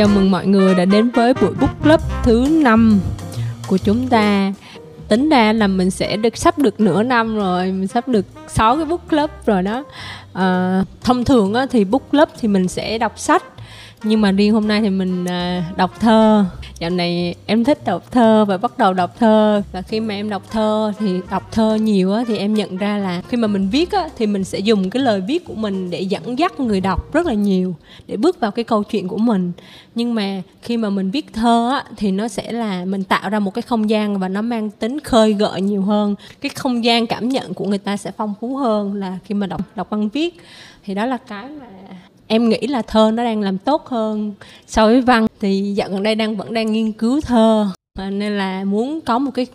chào mừng mọi người đã đến với buổi book club thứ năm của chúng ta. Tính ra là mình sẽ được sắp được nửa năm rồi mình sắp được 6 cái book club rồi đó. À, thông thường á, thì book club thì mình sẽ đọc sách nhưng mà riêng hôm nay thì mình à, đọc thơ. Dạo này em thích đọc thơ và bắt đầu đọc thơ. Và khi mà em đọc thơ thì đọc thơ nhiều á thì em nhận ra là khi mà mình viết á thì mình sẽ dùng cái lời viết của mình để dẫn dắt người đọc rất là nhiều để bước vào cái câu chuyện của mình. Nhưng mà khi mà mình viết thơ á thì nó sẽ là mình tạo ra một cái không gian và nó mang tính khơi gợi nhiều hơn. Cái không gian cảm nhận của người ta sẽ phong phú hơn là khi mà đọc đọc văn viết. Thì đó là cái mà em nghĩ là thơ nó đang làm tốt hơn so với văn. Thì dạo gần đây đang vẫn đang nghiên cứu thơ. Nên là muốn có một cái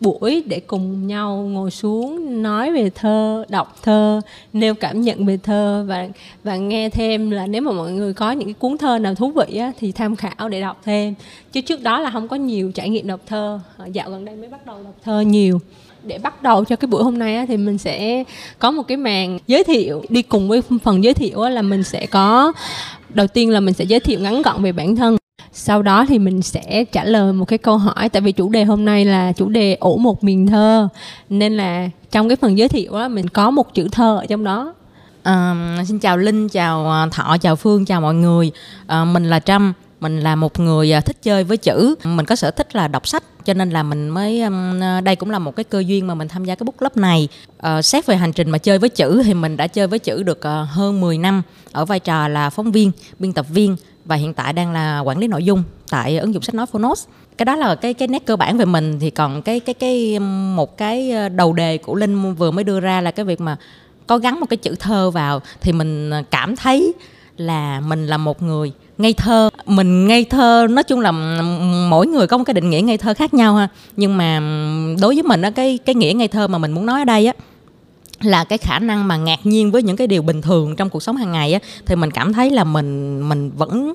buổi để cùng nhau ngồi xuống nói về thơ đọc thơ nêu cảm nhận về thơ. Và và nghe thêm là nếu mà mọi người có những cái cuốn thơ nào thú vị á, thì tham khảo để đọc thêm. Chứ trước đó là không có nhiều trải nghiệm đọc thơ. Ờ, dạo gần đây mới bắt đầu đọc thơ nhiều để bắt đầu cho cái buổi hôm nay á, thì mình sẽ có một cái màn giới thiệu. Đi cùng với phần giới thiệu á, là mình sẽ có đầu tiên là mình sẽ giới thiệu ngắn gọn về bản thân. Sau đó thì mình sẽ trả lời một cái câu hỏi tại vì chủ đề hôm nay là chủ đề ủ một miền thơ. Nên là trong cái phần giới thiệu đó mình có một chữ thơ ở trong đó. À, xin chào linh chào à, thọ chào phương chào mọi người. À, mình là trâm mình là một người à, thích chơi với chữ. Mình có sở thích là đọc sách cho nên là mình mới à, đây cũng là một cái cơ duyên mà mình tham gia cái book club này. À, xét về hành trình mà chơi với chữ thì mình đã chơi với chữ được ờ, hơn 10 năm ở vai trò là phóng viên biên tập viên và hiện tại đang là quản lý nội dung tại ứng dụng sách nói Phonos. Cái đó là cái cái nét cơ bản về mình. Thì còn cái cái cái một cái ờ, đầu đề của linh vừa mới đưa ra là cái việc mà có gắn một cái chữ thơ vào thì mình à, cảm thấy là mình là một người ngây thơ. Mình ngây thơ nói chung là mỗi người có một cái định nghĩa ngây thơ khác nhau ha. Nhưng mà đối với mình á cái cái nghĩa ngây thơ mà mình muốn nói ở đây á là cái khả năng mà ngạc nhiên với những cái điều bình thường trong cuộc sống hàng ngày á thì mình cảm thấy là mình mình vẫn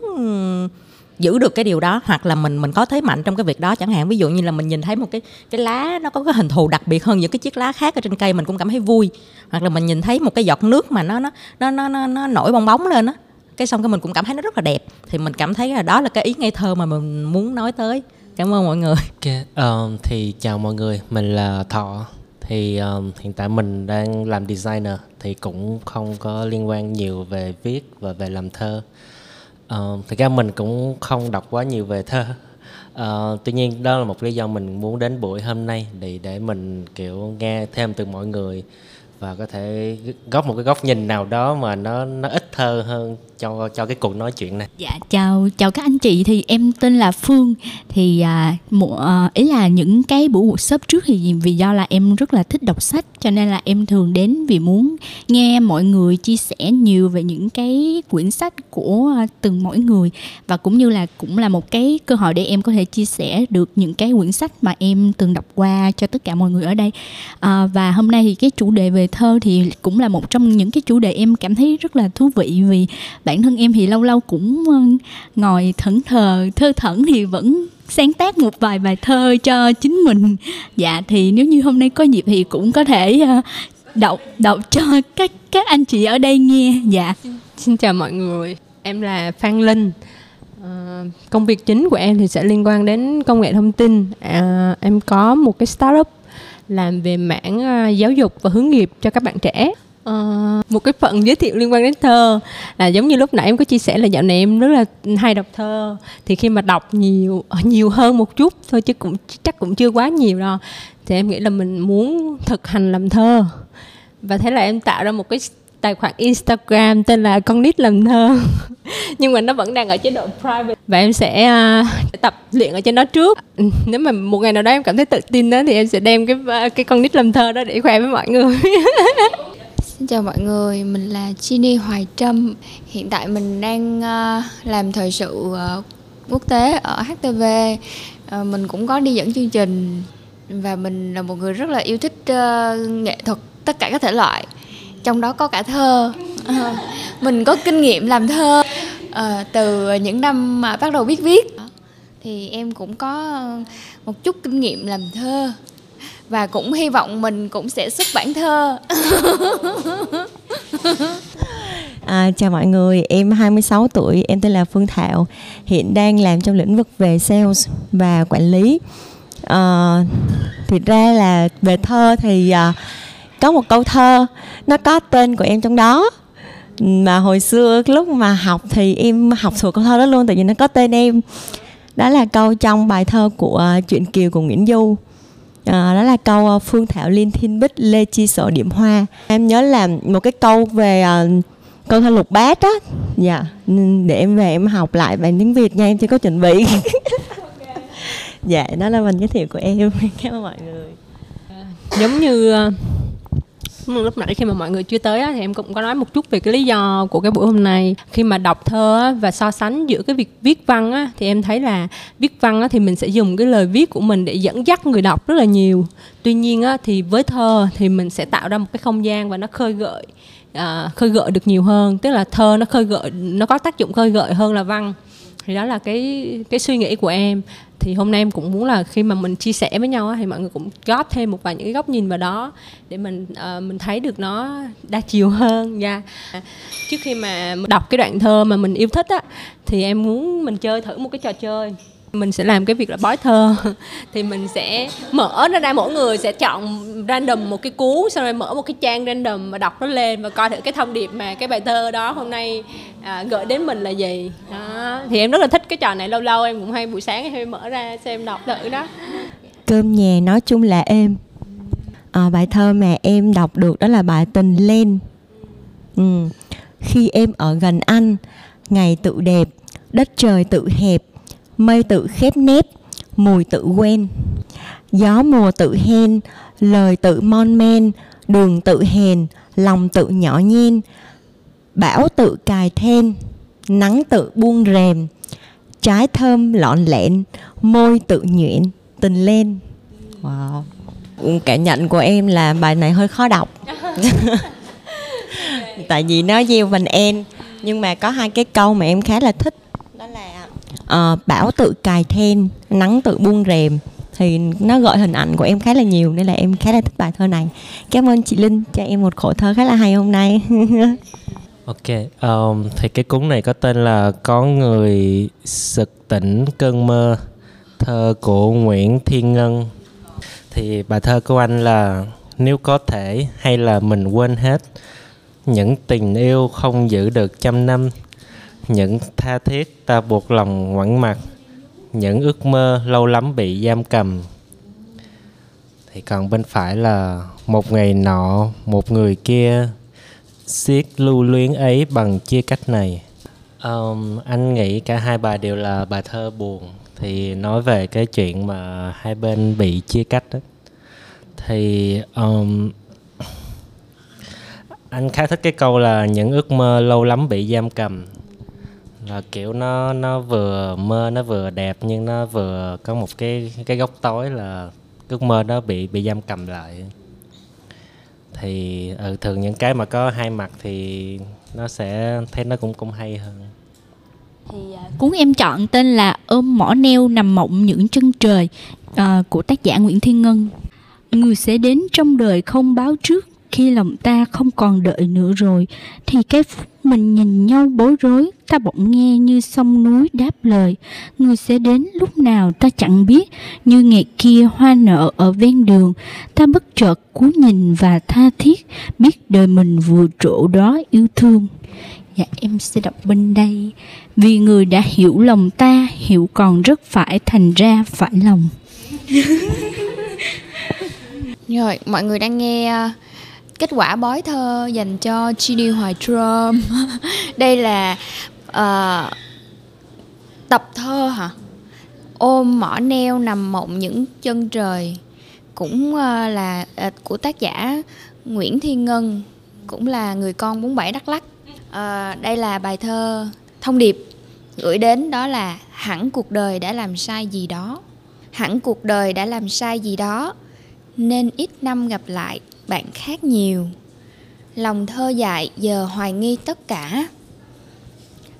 giữ được cái điều đó hoặc là mình mình có thế mạnh trong cái việc đó chẳng hạn. Ví dụ như là mình nhìn thấy một cái cái lá nó có cái hình thù đặc biệt hơn những cái chiếc lá khác ở trên cây mình cũng cảm thấy vui. Hoặc là mình nhìn thấy một cái giọt nước mà nó nó nó nó nó, nó nổi bong bóng lên á cái xong cái mình cũng cảm thấy nó rất là đẹp. Thì mình cảm thấy là đó là cái ý ngây thơ mà mình muốn nói tới. Cảm ơn mọi người. Okay. um, thì chào mọi người. Mình là thọ. Thì um, hiện tại mình đang làm designer thì cũng không có liên quan nhiều về viết và về làm thơ. Uh, thực ra mình cũng không đọc quá nhiều về thơ. Uh, tuy nhiên đó là một lý do mình muốn đến buổi hôm nay để để mình kiểu nghe thêm từ mọi người và có thể góp một cái góc nhìn nào đó mà nó nó ít thơ hơn cho cho cái cuộc nói chuyện này. Dạ chào chào các anh chị. Thì em tên là Phương. Thì à, một à, ý là những cái buổi workshop trước thì vì do là em rất là thích đọc sách cho nên là em thường đến vì muốn nghe mọi người chia sẻ nhiều về những cái quyển sách của à, từng mỗi người. Và cũng như là cũng là một cái cơ hội để em có thể chia sẻ được những cái quyển sách mà em từng đọc qua cho tất cả mọi người ở đây. À, và hôm nay thì cái chủ đề về thơ thì cũng là một trong những cái chủ đề em cảm thấy rất là thú vị vì bản thân em thì lâu lâu cũng ờ, ngồi thẫn thờ thơ thẩn thì vẫn sáng tác một vài bài thơ cho chính mình. Dạ thì nếu như hôm nay có dịp thì cũng có thể ờ, đọc đọc cho các các anh chị ở đây nghe. Dạ. Xin chào mọi người. Em là phan linh. À, công việc chính của em thì sẽ liên quan đến công nghệ thông tin. À, em có một cái startup làm về mảng ờ, giáo dục và hướng nghiệp cho các bạn trẻ. Uh, một cái phần giới thiệu liên quan đến thơ. Là giống như lúc nãy em có chia sẻ là dạo này em rất là hay đọc thơ. Thì khi mà đọc nhiều nhiều hơn một chút thôi chứ cũng chắc cũng chưa quá nhiều đâu. Thì em nghĩ là mình muốn thực hành làm thơ. Và thế là em tạo ra một cái tài khoản Instagram tên là con nít làm thơ. Nhưng mà nó vẫn đang ở chế độ private. Và em sẽ uh, tập luyện ở trên đó trước. Ừ, nếu mà một ngày nào đó em cảm thấy tự tin đó thì em sẽ đem cái à, cái con nít làm thơ đó để khoe với mọi người. Xin chào mọi người, mình là Chini Hoài Trâm. Hiện tại mình đang uh, làm thời sự uh, quốc tế ở HTV uh, Mình cũng có đi dẫn chương trình. Và mình là một người rất là yêu thích uh, nghệ thuật tất cả các thể loại. Trong đó có cả thơ. Ờ, mình có kinh nghiệm làm thơ à, từ những năm mà bắt đầu biết viết. Thì em cũng có một chút kinh nghiệm làm thơ và cũng hy vọng mình cũng sẽ xuất bản thơ. À, chào mọi người, em 26 tuổi, em tên là Phương Thảo, hiện đang làm trong lĩnh vực về sales và quản lý. À, thì ra là về thơ thì à, có một câu thơ nó có tên của em trong đó. Mà hồi xưa lúc mà học thì em học thuộc câu thơ đó luôn tại vì nó có tên em. Đó là câu trong bài thơ của à, truyện kiều của nguyễn du. À, đó là câu à, phương thảo liên thiên bích lê chi sổ điểm hoa. Em nhớ là một cái câu về uh, câu thơ lục bát á. Dạ để em về em học lại bài tiếng việt nha em chưa có chuẩn bị. Dạ đó là phần giới thiệu của em. Cảm ơn mọi người. Giống như lúc nãy khi mà mọi người chưa tới á, thì em cũng có nói một chút về cái lý do của cái buổi hôm nay. Khi mà đọc thơ á, và so sánh giữa cái việc viết văn á, thì em thấy là viết văn á, thì mình sẽ dùng cái lời viết của mình để dẫn dắt người đọc rất là nhiều. Tuy nhiên á, thì với thơ thì mình sẽ tạo ra một cái không gian và nó khơi gợi à, khơi gợi được nhiều hơn. Tức là thơ nó khơi gợi nó có tác dụng khơi gợi hơn là văn. Thì đó là cái cái suy nghĩ của em thì hôm nay em cũng muốn là khi mà mình chia sẻ với nhau thì mọi người cũng góp thêm một vài những cái góc nhìn vào đó để mình uh, mình thấy được nó đa chiều hơn nha yeah. trước khi mà đọc cái đoạn thơ mà mình yêu thích á thì em muốn mình chơi thử một cái trò chơi mình sẽ làm cái việc là bói thơ. Thì mình sẽ mở nó ra mỗi người sẽ chọn random một cái cuốn xong rồi mở một cái trang random và đọc nó lên và coi thử cái thông điệp mà cái bài thơ đó hôm nay à, gửi đến mình là gì. Đó. Thì em rất là thích cái trò này lâu lâu em cũng hay buổi sáng hay mở ra xem đọc thử đó cơm nhà nói chung là êm. À, bài thơ mà em đọc được đó là bài tình lên. Ừ. khi em ở gần anh ngày tự đẹp đất trời tự hẹp mây tự khép nếp mùi tự quen gió mùa tự hen lời tự mon men đường tự hèn lòng tự nhỏ nhen. Bão tự cài then nắng tự buông rèm. Trái thơm lọn lẹn môi tự nhuyễn tình lên. Wow. Cảm nhận của em là bài này hơi khó đọc. Tại vì nó gieo vần en nhưng mà có hai cái câu mà em khá là thích. Đó là Ờ, uh, bão tự cài then nắng tự buông rèm. Thì nó gợi hình ảnh của em khá là nhiều nên là em khá là thích bài thơ này. Cảm ơn chị linh cho em một khổ thơ khá là hay hôm nay. Ok um, thì cái cuốn này có tên là có người sực tỉnh cơn mơ thơ của nguyễn thiên ngân. Thì bài thơ của anh là nếu có thể hay là mình quên hết những tình yêu không giữ được trăm năm những tha thiết ta buộc lòng ngoảnh mặt những ước mơ lâu lắm bị giam cầm. Thì còn bên phải là một ngày nọ một người kia siết lưu luyến ấy bằng chia cách này. Um, anh nghĩ cả hai bài đều là bài thơ buồn. Thì nói về cái chuyện mà hai bên bị chia cách đó. Thì um, anh khá thích cái câu là những ước mơ lâu lắm bị giam cầm là kiểu nó nó vừa mơ nó vừa đẹp nhưng nó vừa có một cái cái góc tối là ước mơ đó bị bị giam cầm lại. Thì ừ, thường những cái mà có hai mặt thì nó sẽ thấy nó cũng cũng hay hơn. Thì à, cuốn em chọn tên là ôm mỏ neo nằm mộng những chân trời uh, của tác giả Nguyễn Thiên Ngân. Người sẽ đến trong đời không báo trước khi lòng ta không còn đợi nữa rồi. Thì cái phút mình nhìn nhau bối rối, ta bỗng nghe như sông núi đáp lời. Người sẽ đến lúc nào ta chẳng biết, như ngày kia hoa nở ở ven đường. Ta bất chợt cú nhìn và tha thiết, biết đời mình vừa chỗ đó yêu thương. Dạ em sẽ đọc bên đây. Vì người đã hiểu lòng ta, hiểu còn rất phải thành ra phải lòng. Rồi, mọi người đang nghe uh kết quả bói thơ dành cho Ginny Hoài Trump đây là uh, tập thơ hả? Ôm mỏ neo nằm mộng những chân trời. Cũng uh, là uh, của tác giả Nguyễn Thiên Ngân cũng là người con 47 Đắk Lắk. Uh, đây là bài thơ thông điệp. Gửi đến đó là hẳn cuộc đời đã làm sai gì đó. Hẳn cuộc đời đã làm sai gì đó. Nên ít năm gặp lại bạn khác nhiều. Lòng thơ dại giờ hoài nghi tất cả.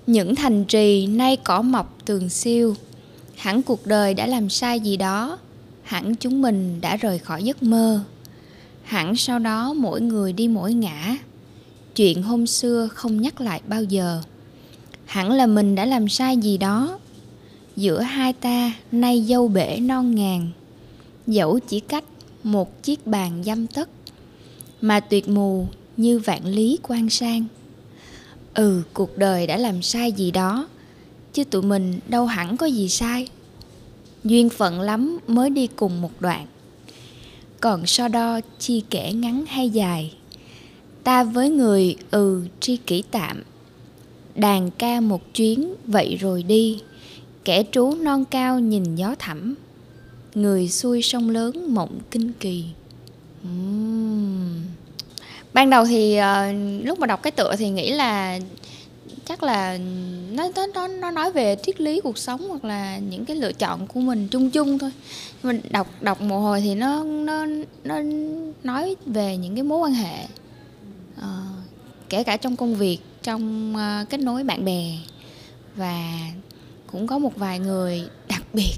Những thành trì nay cỏ mọc tường siêu. Hẳn cuộc đời đã làm sai gì đó. Hẳn chúng mình đã rời khỏi giấc mơ. Hẳn sau đó mỗi người đi mỗi ngã. Chuyện hôm xưa không nhắc lại bao giờ. Hẳn là mình đã làm sai gì đó. Giữa hai ta nay dâu bể non ngàn. Dẫu chỉ cách một chiếc bàn dăm tất mà tuyệt mù như vạn lý quan sang. Ừ cuộc đời đã làm sai gì đó, chứ tụi mình đâu hẳn có gì sai. Duyên phận lắm mới đi cùng một đoạn. Còn so đo chi kể ngắn hay dài, ta với người ừ tri kỷ tạm. Đàn ca một chuyến, vậy rồi đi. Kẻ trú non cao nhìn gió thẳm. Người xuôi sông lớn mộng kinh kỳ ban đầu thì uh, lúc mà đọc cái tựa thì nghĩ là chắc là nó nó nó nói về triết lý cuộc sống hoặc là những cái lựa chọn của mình chung chung thôi. Mình đọc đọc một hồi thì nó nó nó nói về những cái mối quan hệ uh, kể cả trong công việc trong uh, kết nối bạn bè. Và cũng có một vài người đặc biệt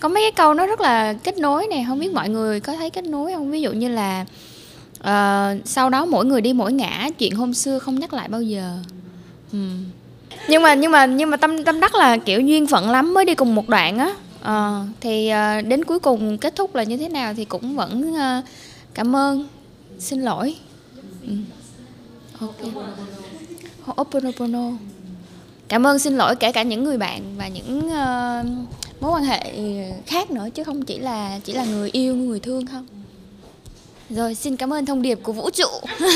có mấy cái câu nó rất là kết nối này không biết mọi người có thấy kết nối không? Ví dụ như là uh, sau đó mỗi người đi mỗi ngã chuyện hôm xưa không nhắc lại bao giờ. Ừ. nhưng mà nhưng mà nhưng mà tâm tâm đắc là kiểu duyên phận lắm mới đi cùng một đoạn á. Uh, thì uh, đến cuối cùng kết thúc là như thế nào thì cũng vẫn uh, cảm ơn. Xin lỗi. Ừ. ok. Oponopono cảm ơn xin lỗi kể cả những người bạn và những uh, mối quan hệ khác nữa chứ không chỉ là chỉ là người yêu người thương không? Rồi xin cảm ơn thông điệp của vũ trụ.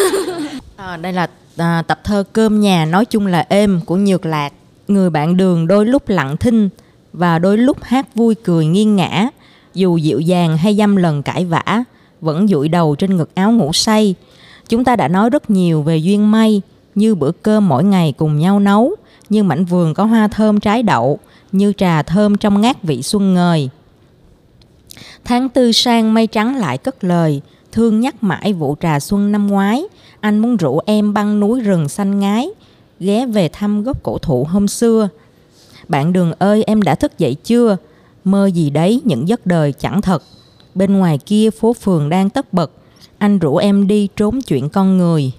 À, đây là à, tập thơ cơm nhà nói chung là êm của nhược lạc. Người bạn đường đôi lúc lặng thinh và đôi lúc hát vui cười nghiêng ngã dù dịu dàng hay dăm lần cãi vã vẫn dụi đầu trên ngực áo ngủ say. Chúng ta đã nói rất nhiều về duyên may như bữa cơm mỗi ngày cùng nhau nấu như mảnh vườn có hoa thơm trái đậu, như trà thơm trong ngát vị xuân ngời. Tháng tư sang mây trắng lại cất lời, thương nhắc mãi vụ trà xuân năm ngoái. Anh muốn rủ em băng núi rừng xanh ngái, ghé về thăm gốc cổ thụ hôm xưa. Bạn đường ơi, em đã thức dậy chưa? Mơ gì đấy, những giấc đời chẳng thật. Bên ngoài kia phố phường đang tất bật, anh rủ em đi trốn chuyện con người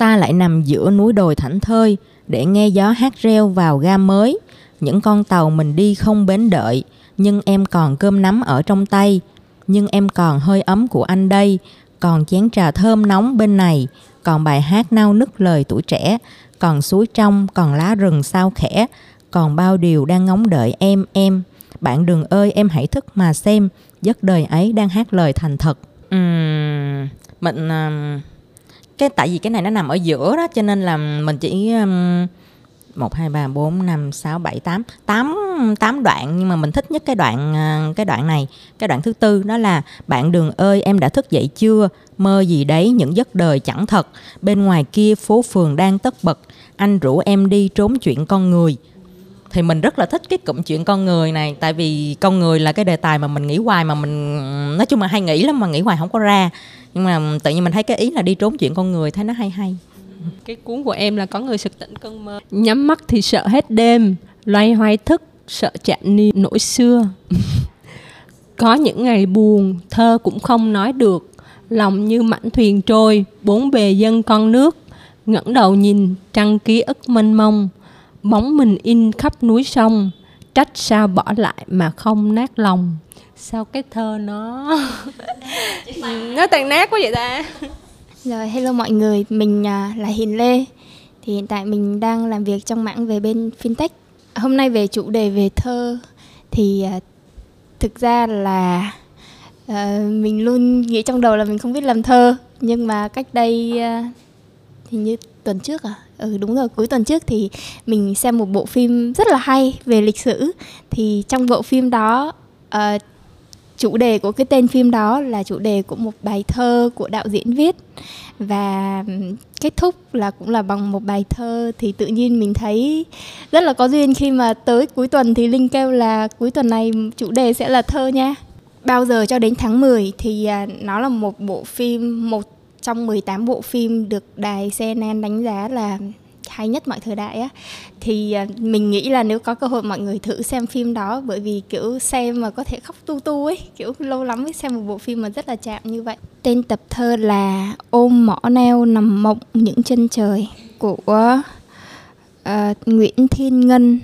ta lại nằm giữa núi đồi thảnh thơi để nghe gió hát reo vào ga mới. Những con tàu mình đi không bến đợi nhưng em còn cơm nắm ở trong tay. Nhưng em còn hơi ấm của anh đây còn chén trà thơm nóng bên này còn bài hát nao nức lời tuổi trẻ còn suối trong còn lá rừng sao khẽ còn bao điều đang ngóng đợi em em. Bạn đừng ơi em hãy thức mà xem giấc đời ấy đang hát lời thành thật. Uhm, mình uh, cái tại vì cái này nó nằm ở giữa đó cho nên là mình chỉ um, 1 2 3 4 5 6 7 8 8 8 đoạn nhưng mà mình thích nhất cái đoạn à, cái đoạn này, cái đoạn thứ tư đó là bạn đường ơi em đã thức dậy chưa? Mơ gì đấy những giấc đời chẳng thật. Bên ngoài kia phố phường đang tất bật, anh rủ em đi trốn chuyện con người. Thì mình rất là thích cái cụm chuyện con người này. Tại vì con người là cái đề tài mà mình nghĩ hoài, mà mình nói chung là hay nghĩ lắm mà nghĩ hoài không có ra. Nhưng mà tự nhiên mình thấy cái ý là đi trốn chuyện con người thấy nó hay hay. Cái cuốn của em là có người sực tỉnh cơn mơ. Nhắm mắt thì sợ hết đêm, loay hoay thức, sợ chạm ni nỗi xưa. Có những ngày buồn, thơ cũng không nói được. Lòng như mảnh thuyền trôi, bốn bề dân con nước. Ngẩng đầu nhìn, trăng ký ức mênh mông bóng mình in khắp núi sông trách sao bỏ lại mà không nát lòng sao cái thơ nó nó tàn nát quá vậy ta rồi, hello mọi người, mình à, là Hiền Lê. Thì hiện tại mình đang làm việc trong mảng về bên fintech. Hôm nay về chủ đề về thơ thì à, thực ra là uh, mình luôn nghĩ trong đầu là mình không biết làm thơ, nhưng mà cách đây thì như tuần trước à, ừ đúng rồi cuối tuần trước thì mình xem một bộ phim rất là hay về lịch sử. Thì trong bộ phim đó uh, chủ đề của cái tên phim đó là chủ đề của một bài thơ của đạo diễn viết và kết thúc là cũng là bằng một bài thơ thì tự nhiên mình thấy rất là có duyên khi mà tới cuối tuần thì Linh kêu là cuối tuần này chủ đề sẽ là thơ nha. Bao giờ cho đến tháng 10 thì à, nó là một bộ phim một trong 18 bộ phim được đài CNN đánh giá là hay nhất mọi thời đại á. Thì à, mình nghĩ là nếu có cơ hội mọi người thử xem phim đó bởi vì kiểu xem mà có thể khóc tu tu ấy kiểu lâu lắm mới xem một bộ phim mà rất là chạm như vậy. Tên tập thơ là ôm mỏ neo nằm mộng những chân trời của uh, Nguyễn Thiên Ngân.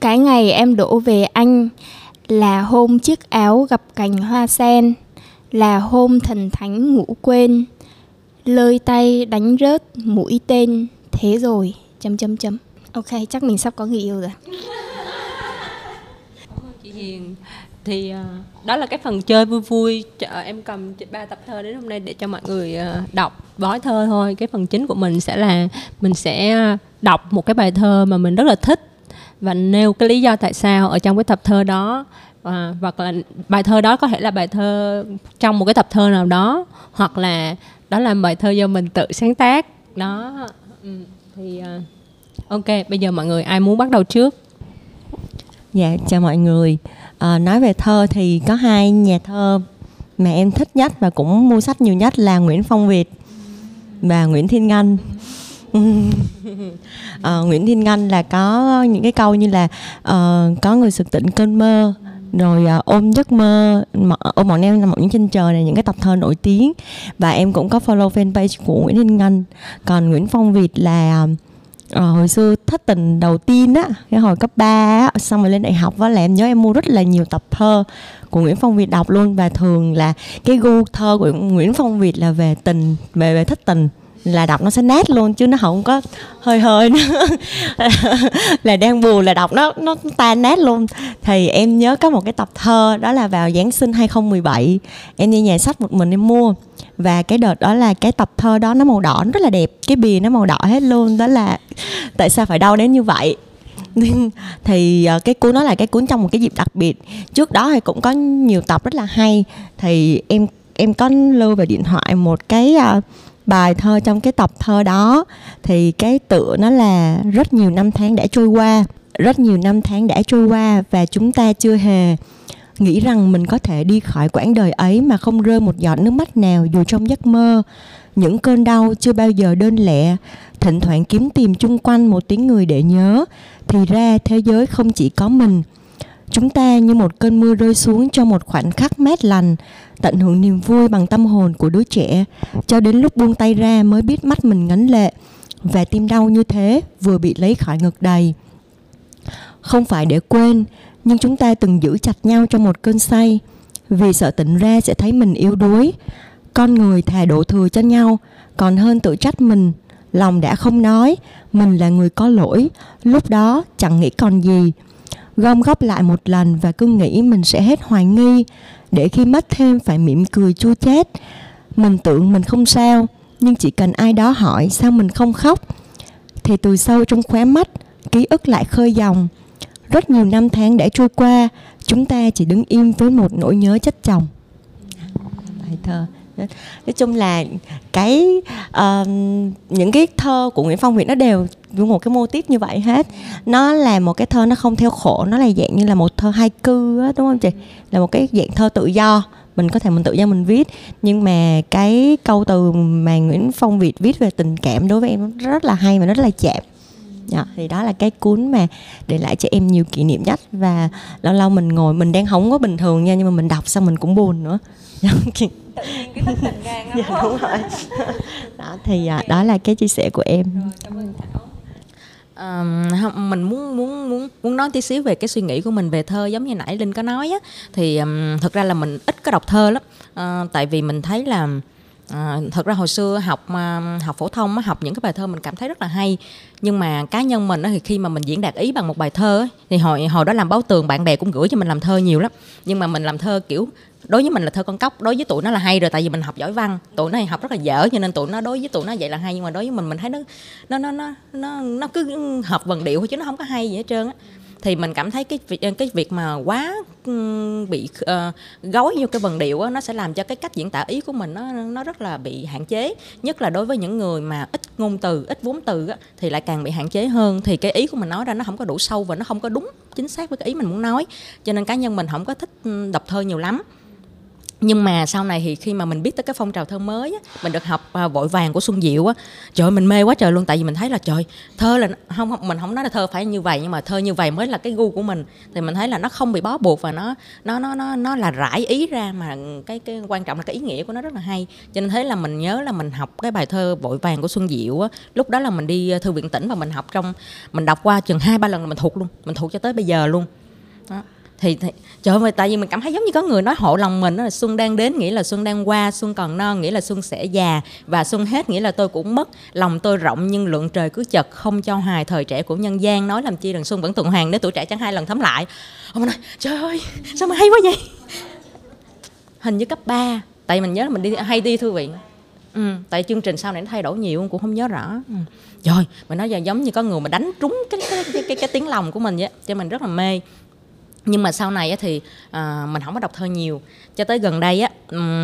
Cái ngày em đổ về anh là hôm chiếc áo gặp cành hoa sen là hôm thần thánh ngủ quên lơi tay đánh rớt mũi tên thế rồi chấm chấm chấm. Ok chắc mình sắp có người yêu rồi. Chị Hiền thì uh, đó là cái phần chơi vui vui. Em cầm ba tập thơ đến hôm nay để cho mọi người uh, đọc bói thơ thôi. Cái phần chính của mình sẽ là mình sẽ à, đọc một cái bài thơ mà mình rất là thích và nêu cái lý do tại sao ở trong cái tập thơ đó. À, hoặc là bài thơ đó có thể là bài thơ trong một cái tập thơ nào đó hoặc là đó là bài thơ do mình tự sáng tác. Đó. Ừ, thì uh, ok bây giờ mọi người ai muốn bắt đầu trước? Dạ chào mọi người. À, nói về thơ thì có hai nhà thơ mà em thích nhất và cũng mua sách nhiều nhất là Nguyễn Phong Việt và Nguyễn Thiên Ngân. À, Nguyễn Thiên Ngân là có những cái câu như là uh, có người sực tỉnh cơn mơ rồi uh, ôm giấc mơ ờ, ôm bọn em nằm những trên trời này những cái tập thơ nổi tiếng. Và em cũng có follow fanpage của Nguyễn Hinh Ngân. Còn Nguyễn Phong Việt là uh, hồi xưa thất tình đầu tiên á cái hồi cấp 3 á xong rồi lên đại học á là em nhớ em mua rất là nhiều tập thơ của Nguyễn Phong Việt đọc luôn. Và thường là cái gu thơ của Nguyễn Phong Việt là về tình về về thất tình là đọc nó sẽ nát luôn chứ nó không có hơi hơi nữa. Là đang buồn là đọc nó nó tan nát luôn. Thì em nhớ có một cái tập thơ đó là vào Giáng sinh 2017 em đi nhà sách một mình em mua. Và cái đợt đó là cái tập thơ đó nó màu đỏ nó rất là đẹp. Cái bìa nó màu đỏ hết luôn đó là tại sao phải đau đến như vậy? Thì ờ, cái cuốn đó là cái cuốn trong một cái dịp đặc biệt. Trước đó thì cũng có nhiều tập rất là hay. Thì em em có lưu về điện thoại một cái uh, bài thơ trong cái tập thơ đó. Thì cái tựa nó là rất nhiều năm tháng đã trôi qua, rất nhiều năm tháng đã trôi qua và chúng ta chưa hề nghĩ rằng mình có thể đi khỏi quãng đời ấy mà không rơi một giọt nước mắt nào dù trong giấc mơ. Những cơn đau chưa bao giờ đơn lẻ, thỉnh thoảng kiếm tìm chung quanh một tiếng người để nhớ. Thì ra thế giới không chỉ có mình chúng ta như một cơn mưa rơi xuống cho một khoảnh khắc mát lành, tận hưởng niềm vui bằng tâm hồn của đứa trẻ. Cho đến lúc buông tay ra mới biết mắt mình ngấn lệ và tim đau như thế vừa bị lấy khỏi ngực đầy. Không phải để quên, nhưng chúng ta từng giữ chặt nhau trong một cơn say, vì sợ tỉnh ra sẽ thấy mình yếu đuối. Con người thà đổ thừa cho nhau, còn hơn tự trách mình. Lòng đã không nói, mình là người có lỗi, lúc đó chẳng nghĩ còn gì gom góp lại một lần và cứ nghĩ mình sẽ hết hoài nghi, để khi mất thêm phải mỉm cười chua chát. Mình tưởng mình không sao, nhưng chỉ cần ai đó hỏi sao mình không khóc, thì từ sâu trong khóe mắt, ký ức lại khơi dòng. Rất nhiều năm tháng đã trôi qua, chúng ta chỉ đứng im với một nỗi nhớ chất chồng. Bài thơ nói chung là cái uh, những cái thơ của Nguyễn Phong Việt nó đều với một cái mô típ như vậy hết. Nó là một cái thơ nó không theo khổ nó là dạng như là một thơ hai cư á đúng không chị? Là một cái dạng thơ tự do mình có thể mình tự do mình viết. Nhưng mà cái câu từ mà Nguyễn Phong Việt viết về tình cảm đối với em rất là hay và rất là chạm. Dạ, thì đó là cái cuốn mà để lại cho em nhiều kỷ niệm nhất. Và lâu lâu mình ngồi mình đang không có bình thường nha nhưng mà mình đọc xong mình cũng buồn nữa. Dạ, tự nhiên cái tình gan dạ, đúng rồi. Đó thì à, đó là cái chia sẻ của em. Rồi, cảm ơn Thảo. Uh, mình muốn muốn muốn muốn nói tí xíu về cái suy nghĩ của mình về thơ giống như nãy linh có nói á. Thì um, thực ra là mình ít có đọc thơ lắm. Uh, tại vì mình thấy là À, thật ra hồi xưa học uh, học phổ thông học những cái bài thơ mình cảm thấy rất là hay. Nhưng mà cá nhân mình thì khi mà mình diễn đạt ý bằng một bài thơ thì hồi hồi đó làm báo tường bạn bè cũng gửi cho mình làm thơ nhiều lắm. Nhưng mà mình làm thơ kiểu đối với mình là thơ con cóc đối với tụi nó là hay rồi tại vì mình học giỏi văn. Tụi nó học rất là dở cho nên tụi nó đối với tụi nó vậy là hay. Nhưng mà đối với mình mình thấy nó nó nó nó nó, nó cứ hợp vần điệu chứ nó không có hay gì hết trơn á. Thì mình cảm thấy cái việc cái việc mà quá bị uh, gói vô cái vần điệu á, nó sẽ làm cho cái cách diễn tả ý của mình nó nó rất là bị hạn chế. Nhất là đối với những người mà ít ngôn từ ít vốn từ á, thì lại càng bị hạn chế hơn. Thì cái ý của mình nói ra nó không có đủ sâu và nó không có đúng chính xác với cái ý mình muốn nói. Cho nên cá nhân mình không có thích đọc thơ nhiều lắm nhưng mà sau này thì khi mà mình biết tới cái phong trào thơ mới á, mình được học à, vội vàng của Xuân Diệu á trời ơi, mình mê quá trời luôn. Tại vì mình thấy là trời thơ là không mình không nói là thơ phải như vậy nhưng mà thơ như vậy mới là cái gu của mình. Thì mình thấy là nó không bị bó buộc và nó nó nó nó nó là rải ý ra mà cái cái quan trọng là cái ý nghĩa của nó rất là hay. Cho nên thế là mình nhớ là mình học cái bài thơ vội vàng của Xuân Diệu á. Lúc đó là mình đi à, thư viện tỉnh và mình học trong mình đọc qua chừng hai ba lần là mình thuộc luôn mình thuộc cho tới bây giờ luôn. Đó thì, thì trời ơi tại vì mình cảm thấy giống như có người nói hộ lòng mình đó là xuân đang đến nghĩa là xuân đang qua xuân còn non nghĩa là xuân sẽ già và xuân hết nghĩa là tôi cũng mất lòng tôi rộng nhưng lượng trời cứ chật không cho hài thời trẻ của nhân gian nói làm chi rằng xuân vẫn tuần hoàn nếu tuổi trẻ chẳng hai lần thấm lại. Ông nói trời ơi sao mà hay quá vậy? Hình như cấp 3 tại mình nhớ là mình đi hay đi thư viện. Ừ, tại chương trình sau này nó thay đổi nhiều cũng không nhớ rõ. Ừ. rồi mình nói giờ giống như có người mà đánh trúng cái cái cái, cái, cái tiếng lòng của mình vậy cho mình rất là mê nhưng mà sau này thì à, mình không có đọc thơ nhiều. Cho tới gần đây á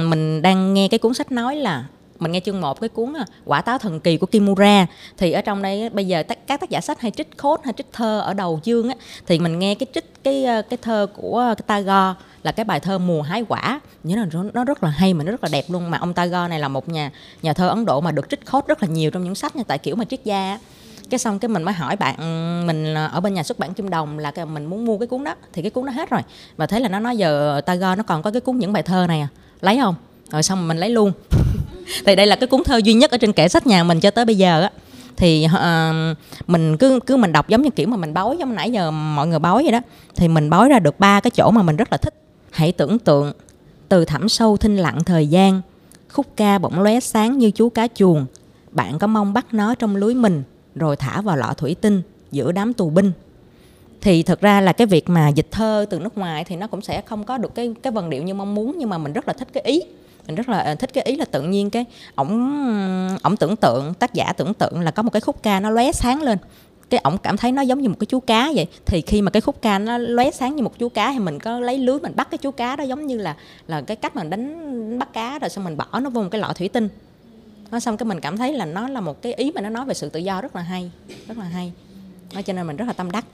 mình đang nghe cái cuốn sách nói là mình nghe chương một cái cuốn à, quả táo thần kỳ của Kimura. Thì ở trong đây bây giờ các tác giả sách hay trích khốt hay trích thơ ở đầu chương á thì mình nghe cái trích cái ờ, cái thơ của cái Tagore là cái bài thơ mùa hái quả. Nhớ là nó rất là hay mà nó rất là đẹp luôn. Mà ông Tagore này là một nhà nhà thơ Ấn Độ mà được trích khốt rất là nhiều trong những sách như tại kiểu mà triết gia cái xong cái mình mới hỏi bạn mình ở bên nhà xuất bản kim đồng là cái mình muốn mua cái cuốn đó thì cái cuốn đó hết rồi. Và thấy là nó nói giờ Tagore nó còn có cái cuốn những bài thơ này à. Lấy không? Rồi xong mình lấy luôn. Thì đây là cái cuốn thơ duy nhất ở trên kệ sách nhà mình cho tới bây giờ á. Thì uh, mình cứ cứ mình đọc giống như kiểu mà mình bói giống nãy giờ mọi người bói vậy đó. Thì mình bói ra được ba cái chỗ mà mình rất là thích. Hãy tưởng tượng từ thẳm sâu thinh lặng thời gian khúc ca bỗng lóe sáng như chú cá chuồng. Bạn có mong bắt nó trong lưới mình rồi thả vào lọ thủy tinh giữa đám tù binh. Thì thực ra là cái việc mà dịch thơ từ nước ngoài thì nó cũng sẽ không có được cái cái vần điệu như mong muốn, nhưng mà mình rất là thích cái ý. Mình rất là ờ, thích cái ý là tự nhiên cái ổng ổng tưởng tượng, tác giả tưởng tượng là có một cái khúc ca nó lóe sáng lên. Cái ổng cảm thấy nó giống như một cái chú cá vậy. Thì khi mà cái khúc ca nó lóe sáng như một chú cá thì mình có lấy lưới mình bắt cái chú cá đó giống như là là cái cách mình đánh bắt cá rồi xong mình bỏ nó vô một cái lọ thủy tinh nó xong cái mình cảm thấy là nó là một cái ý mà nó nói về sự tự do rất là hay rất là hay. Nó cho nên mình rất là tâm đắc.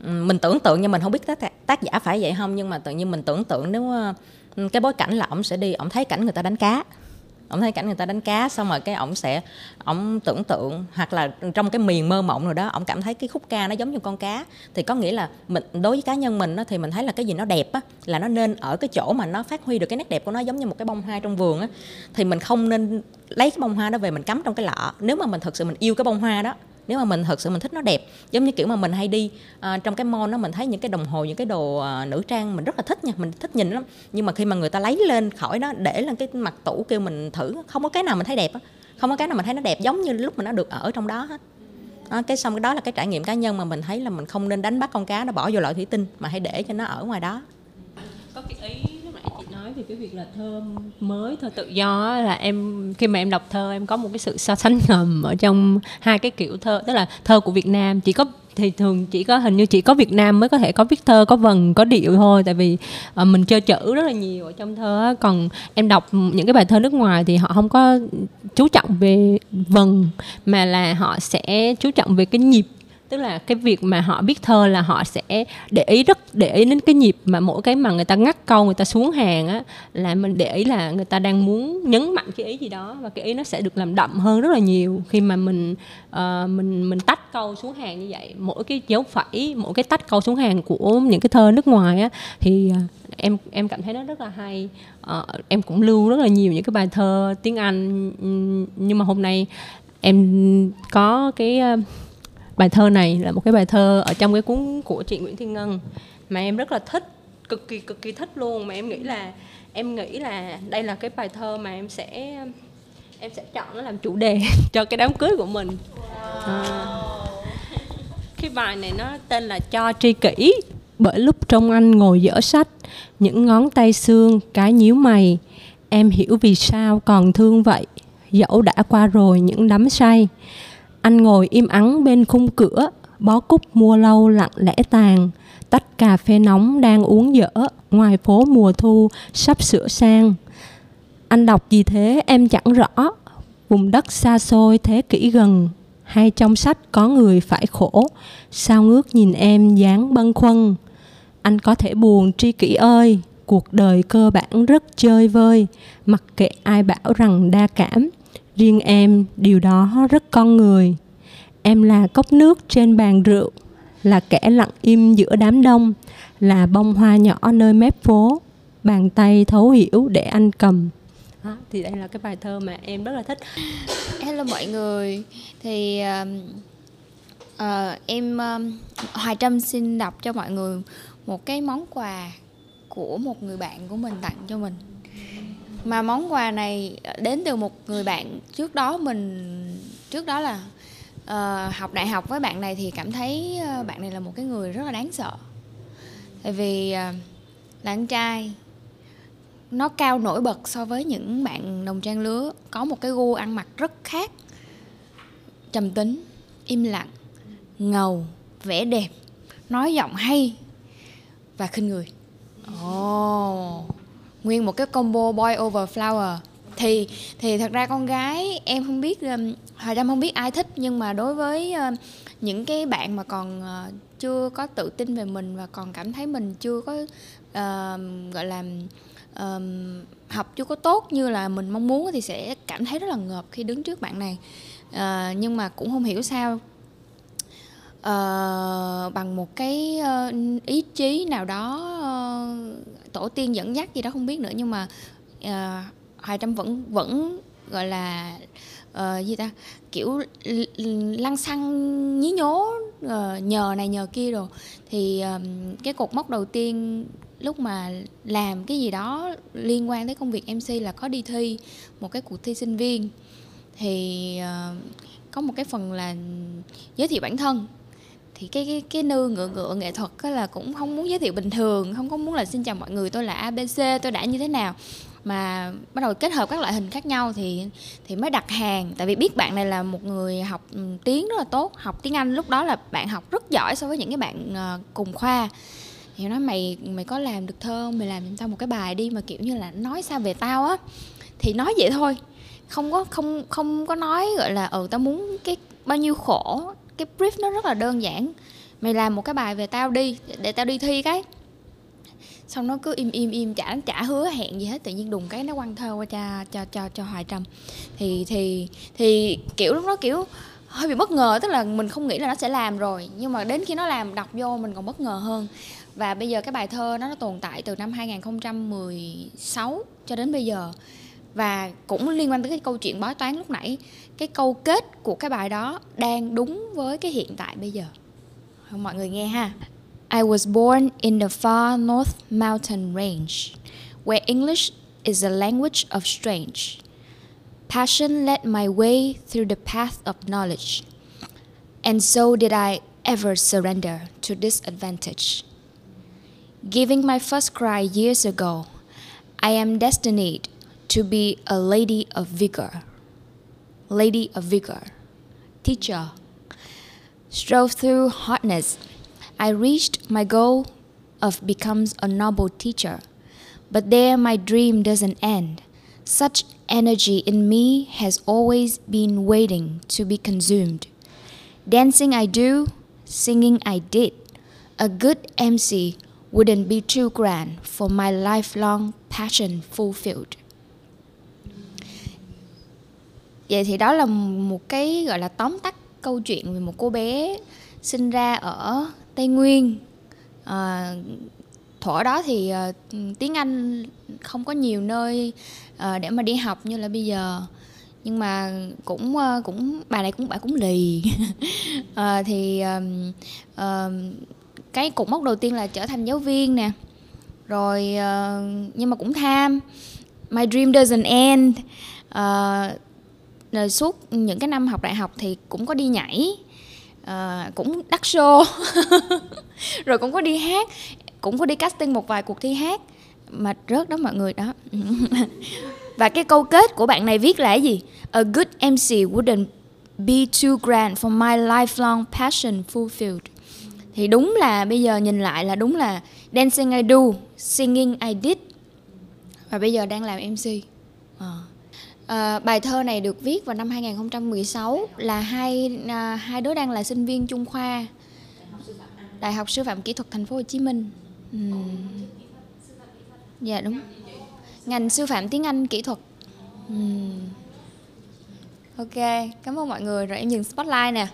Mình tưởng tượng nhưng mình không biết tác, tác giả phải vậy không nhưng mà tự nhiên mình tưởng tượng nếu cái bối cảnh là ổng sẽ đi ổng thấy cảnh người ta đánh cá ổng thấy cảnh người ta đánh cá xong rồi cái ổng sẽ ổng tưởng tượng hoặc là trong cái miền mơ mộng rồi đó ổng cảm thấy cái khúc ca nó giống như con cá. Thì có nghĩa là mình, đối với cá nhân mình đó thì mình thấy là cái gì nó đẹp á, là nó nên ở cái chỗ mà nó phát huy được cái nét đẹp của nó giống như một cái bông hoa trong vườn á. Thì mình không nên lấy cái bông hoa đó về mình cắm trong cái lọ. Nếu mà mình thật sự mình yêu cái bông hoa đó nếu mà mình thật sự mình thích nó đẹp giống như kiểu mà mình hay đi uh, trong cái mall đó mình thấy những cái đồng hồ những cái đồ uh, nữ trang mình rất là thích nha mình thích nhìn lắm. Nhưng mà khi mà người ta lấy lên khỏi đó để lên cái mặt tủ kêu mình thử không có cái nào mình thấy đẹp á không có cái nào mình thấy nó đẹp giống như lúc mà nó được ở trong đó hết. À, cái xong cái đó là cái trải nghiệm cá nhân mà mình thấy là mình không nên đánh bắt con cá nó bỏ vô loại thủy tinh mà hãy để cho nó ở ngoài đó. Có cái ý thì về cái việc là thơ mới thơ tự do là em khi mà em đọc thơ em có một cái sự so sánh ngầm ở trong hai cái kiểu thơ. Tức là thơ của Việt Nam chỉ có thì thường chỉ có hình như chỉ có Việt Nam mới có thể có viết thơ có vần có điệu thôi. Tại vì uh, mình chơi chữ rất là nhiều ở trong thơ còn em đọc những cái bài thơ nước ngoài thì họ không có chú trọng về vần mà là họ sẽ chú trọng về cái nhịp tức là cái việc mà họ biết thơ là họ sẽ để ý rất để ý đến cái nhịp mà mỗi cái mà người ta ngắt câu người ta xuống hàng á là mình để ý là người ta đang muốn nhấn mạnh cái ý gì đó và cái ý nó sẽ được làm đậm hơn rất là nhiều khi mà mình uh, mình mình tách câu xuống hàng như vậy. Mỗi cái dấu phẩy mỗi cái tách câu xuống hàng của những cái thơ nước ngoài á thì uh, em em cảm thấy nó rất là hay. Uh, em cũng lưu rất là nhiều những cái bài thơ tiếng Anh nhưng mà hôm nay em có cái uh, bài thơ này là một cái bài thơ ở trong cái cuốn của chị Nguyễn Thiên Ngân mà em rất là thích cực kỳ cực kỳ thích luôn. Mà em nghĩ là em nghĩ là đây là cái bài thơ mà em sẽ em sẽ chọn nó làm chủ đề cho cái đám cưới của mình. À, cái bài này nó tên là cho tri kỷ bởi lúc trong anh ngồi dở sách những ngón tay xương cái nhíu mày. Em hiểu vì sao còn thương vậy dẫu đã qua rồi những đắm say anh ngồi im ắng bên khung cửa, bó cúc mua lâu lặng lẽ tàn, tách cà phê nóng đang uống dở, ngoài phố mùa thu sắp sửa sang. Anh đọc gì thế em chẳng rõ, vùng đất xa xôi thế kỷ gần, hay trong sách có người phải khổ, sao ngước nhìn em dáng bâng khuâng. Anh có thể buồn tri kỷ ơi, cuộc đời cơ bản rất chơi vơi. Mặc kệ ai bảo rằng đa cảm riêng em điều đó rất con người. Em là cốc nước trên bàn rượu là kẻ lặng im giữa đám đông là bông hoa nhỏ nơi mép phố bàn tay thấu hiểu để anh cầm. Đó, thì đây là cái bài thơ mà em rất là thích. Hello mọi người. Thì uh, uh, em um, hoài trâm xin đọc cho mọi người một cái món quà của một người bạn của mình tặng cho mình mà món quà này ờ, đến từ một người bạn trước đó mình trước đó là uh, học đại học với bạn này thì cảm thấy uh, bạn này là một cái người rất là đáng sợ. Tại vì uh, là anh trai nó cao nổi bật so với những bạn đồng trang lứa có một cái gu ăn mặc rất khác. Trầm tính im lặng ngầu vẻ đẹp nói giọng hay và khinh người. Ồ. oh, nguyên một cái combo boy over flower. Thì thì thật ra con gái em không biết um, hoài trâm không biết ai thích nhưng mà đối với um, những cái bạn mà còn ờ, chưa có tự tin về mình và còn cảm thấy mình chưa có uh, gọi là um, học chưa có tốt như là mình mong muốn thì sẽ cảm thấy rất là ngợp khi đứng trước bạn này. Uh, nhưng mà cũng không hiểu sao uh, bằng một cái uh, ý chí nào đó tổ tiên dẫn dắt gì đó không biết nữa nhưng mà uh, hoài trâm vẫn vẫn gọi là uh, gì ta kiểu lăng xăng nhí nhố uh, nhờ này nhờ kia rồi thì um, cái cột mốc đầu tiên lúc mà làm cái gì đó liên quan tới công việc mc là có đi thi một cái cuộc thi sinh viên. Thì uh, có một cái phần là giới thiệu bản thân thì cái cái cái nư ngựa ngựa nghệ thuật là cũng không muốn giới thiệu bình thường, không có muốn là xin chào mọi người tôi là abc tôi đã như thế nào. Mà bắt đầu kết hợp các loại hình khác nhau thì thì mới đặt hàng. Tại vì biết bạn này là một người học ừ, tiếng rất là tốt, học tiếng anh lúc đó là bạn học rất giỏi so với những cái bạn ờ, cùng khoa. Thì nói mày mày có làm được thơ không mày làm cho tao một cái bài đi mà, kiểu như là, nói sao về tao á. Thì nói vậy thôi. Không có, không không có nói, gọi là ừ tao muốn cái bao nhiêu khổ cái brief nó rất là đơn giản. Mày làm một cái bài về tao đi để tao đi thi cái. Xong nó cứ im im im chả chả hứa hẹn gì hết tự nhiên đùng cái nó quăng thơ qua cho cho cho cho hoài trầm thì thì thì kiểu lúc đó kiểu hơi bị bất ngờ tức là mình không nghĩ là nó sẽ làm rồi nhưng mà đến khi nó làm đọc vô mình còn bất ngờ hơn. Và bây giờ cái bài thơ nó, nó tồn tại từ năm 2016 cho đến bây giờ và cũng liên quan tới cái câu chuyện bói toán lúc nãy, cái câu kết của cái bài đó đang đúng với cái hiện tại bây giờ. Mọi người nghe ha. I was born in the far north mountain range, where English is a language of strange. Passion led my way through the path of knowledge, and so did I ever surrender to disadvantage. Giving my first cry years ago, I am destined to be a lady of vigor. Lady of vigor. Teacher. Strove through hardness. I reached my goal of becomes a noble teacher. But there my dream doesn't end. Such energy in me has always been waiting to be consumed. Dancing I do, singing I did. A good MC wouldn't be too grand for my lifelong passion fulfilled. Vậy thì đó là một cái gọi là tóm tắt câu chuyện về một cô bé sinh ra ở tây nguyên. À, thuở đó thì uh, tiếng anh không có nhiều nơi uh, để mà đi học như là bây giờ. Nhưng mà cũng uh, cũng bà này cũng bà cũng lì. Uh, thì um, uh, cái cột mốc đầu tiên là trở thành giáo viên nè. Rồi uh, nhưng mà cũng tham. My dream doesn't end. Uh, rồi suốt những cái năm học đại học thì cũng có đi nhảy uh, cũng đắt show rồi cũng có đi hát cũng có đi casting một vài cuộc thi hát. Mà rớt đó mọi người đó. Và cái câu kết của bạn này viết là cái gì? A good MC wouldn't be too grand for my lifelong passion fulfilled. Thì đúng là bây giờ nhìn lại là đúng là dancing I do singing I did. Và bây giờ đang làm MC à. Ờ. À, bài thơ này được viết vào năm 2016 là hai à, hai đứa đang là sinh viên trung khoa Đại học Sư phạm Kỹ thuật Thành phố Hồ Chí Minh. Ừ. dạ đúng ngành sư phạm tiếng anh kỹ thuật Ừ. ok cảm ơn mọi người rồi em dừng spotlight nè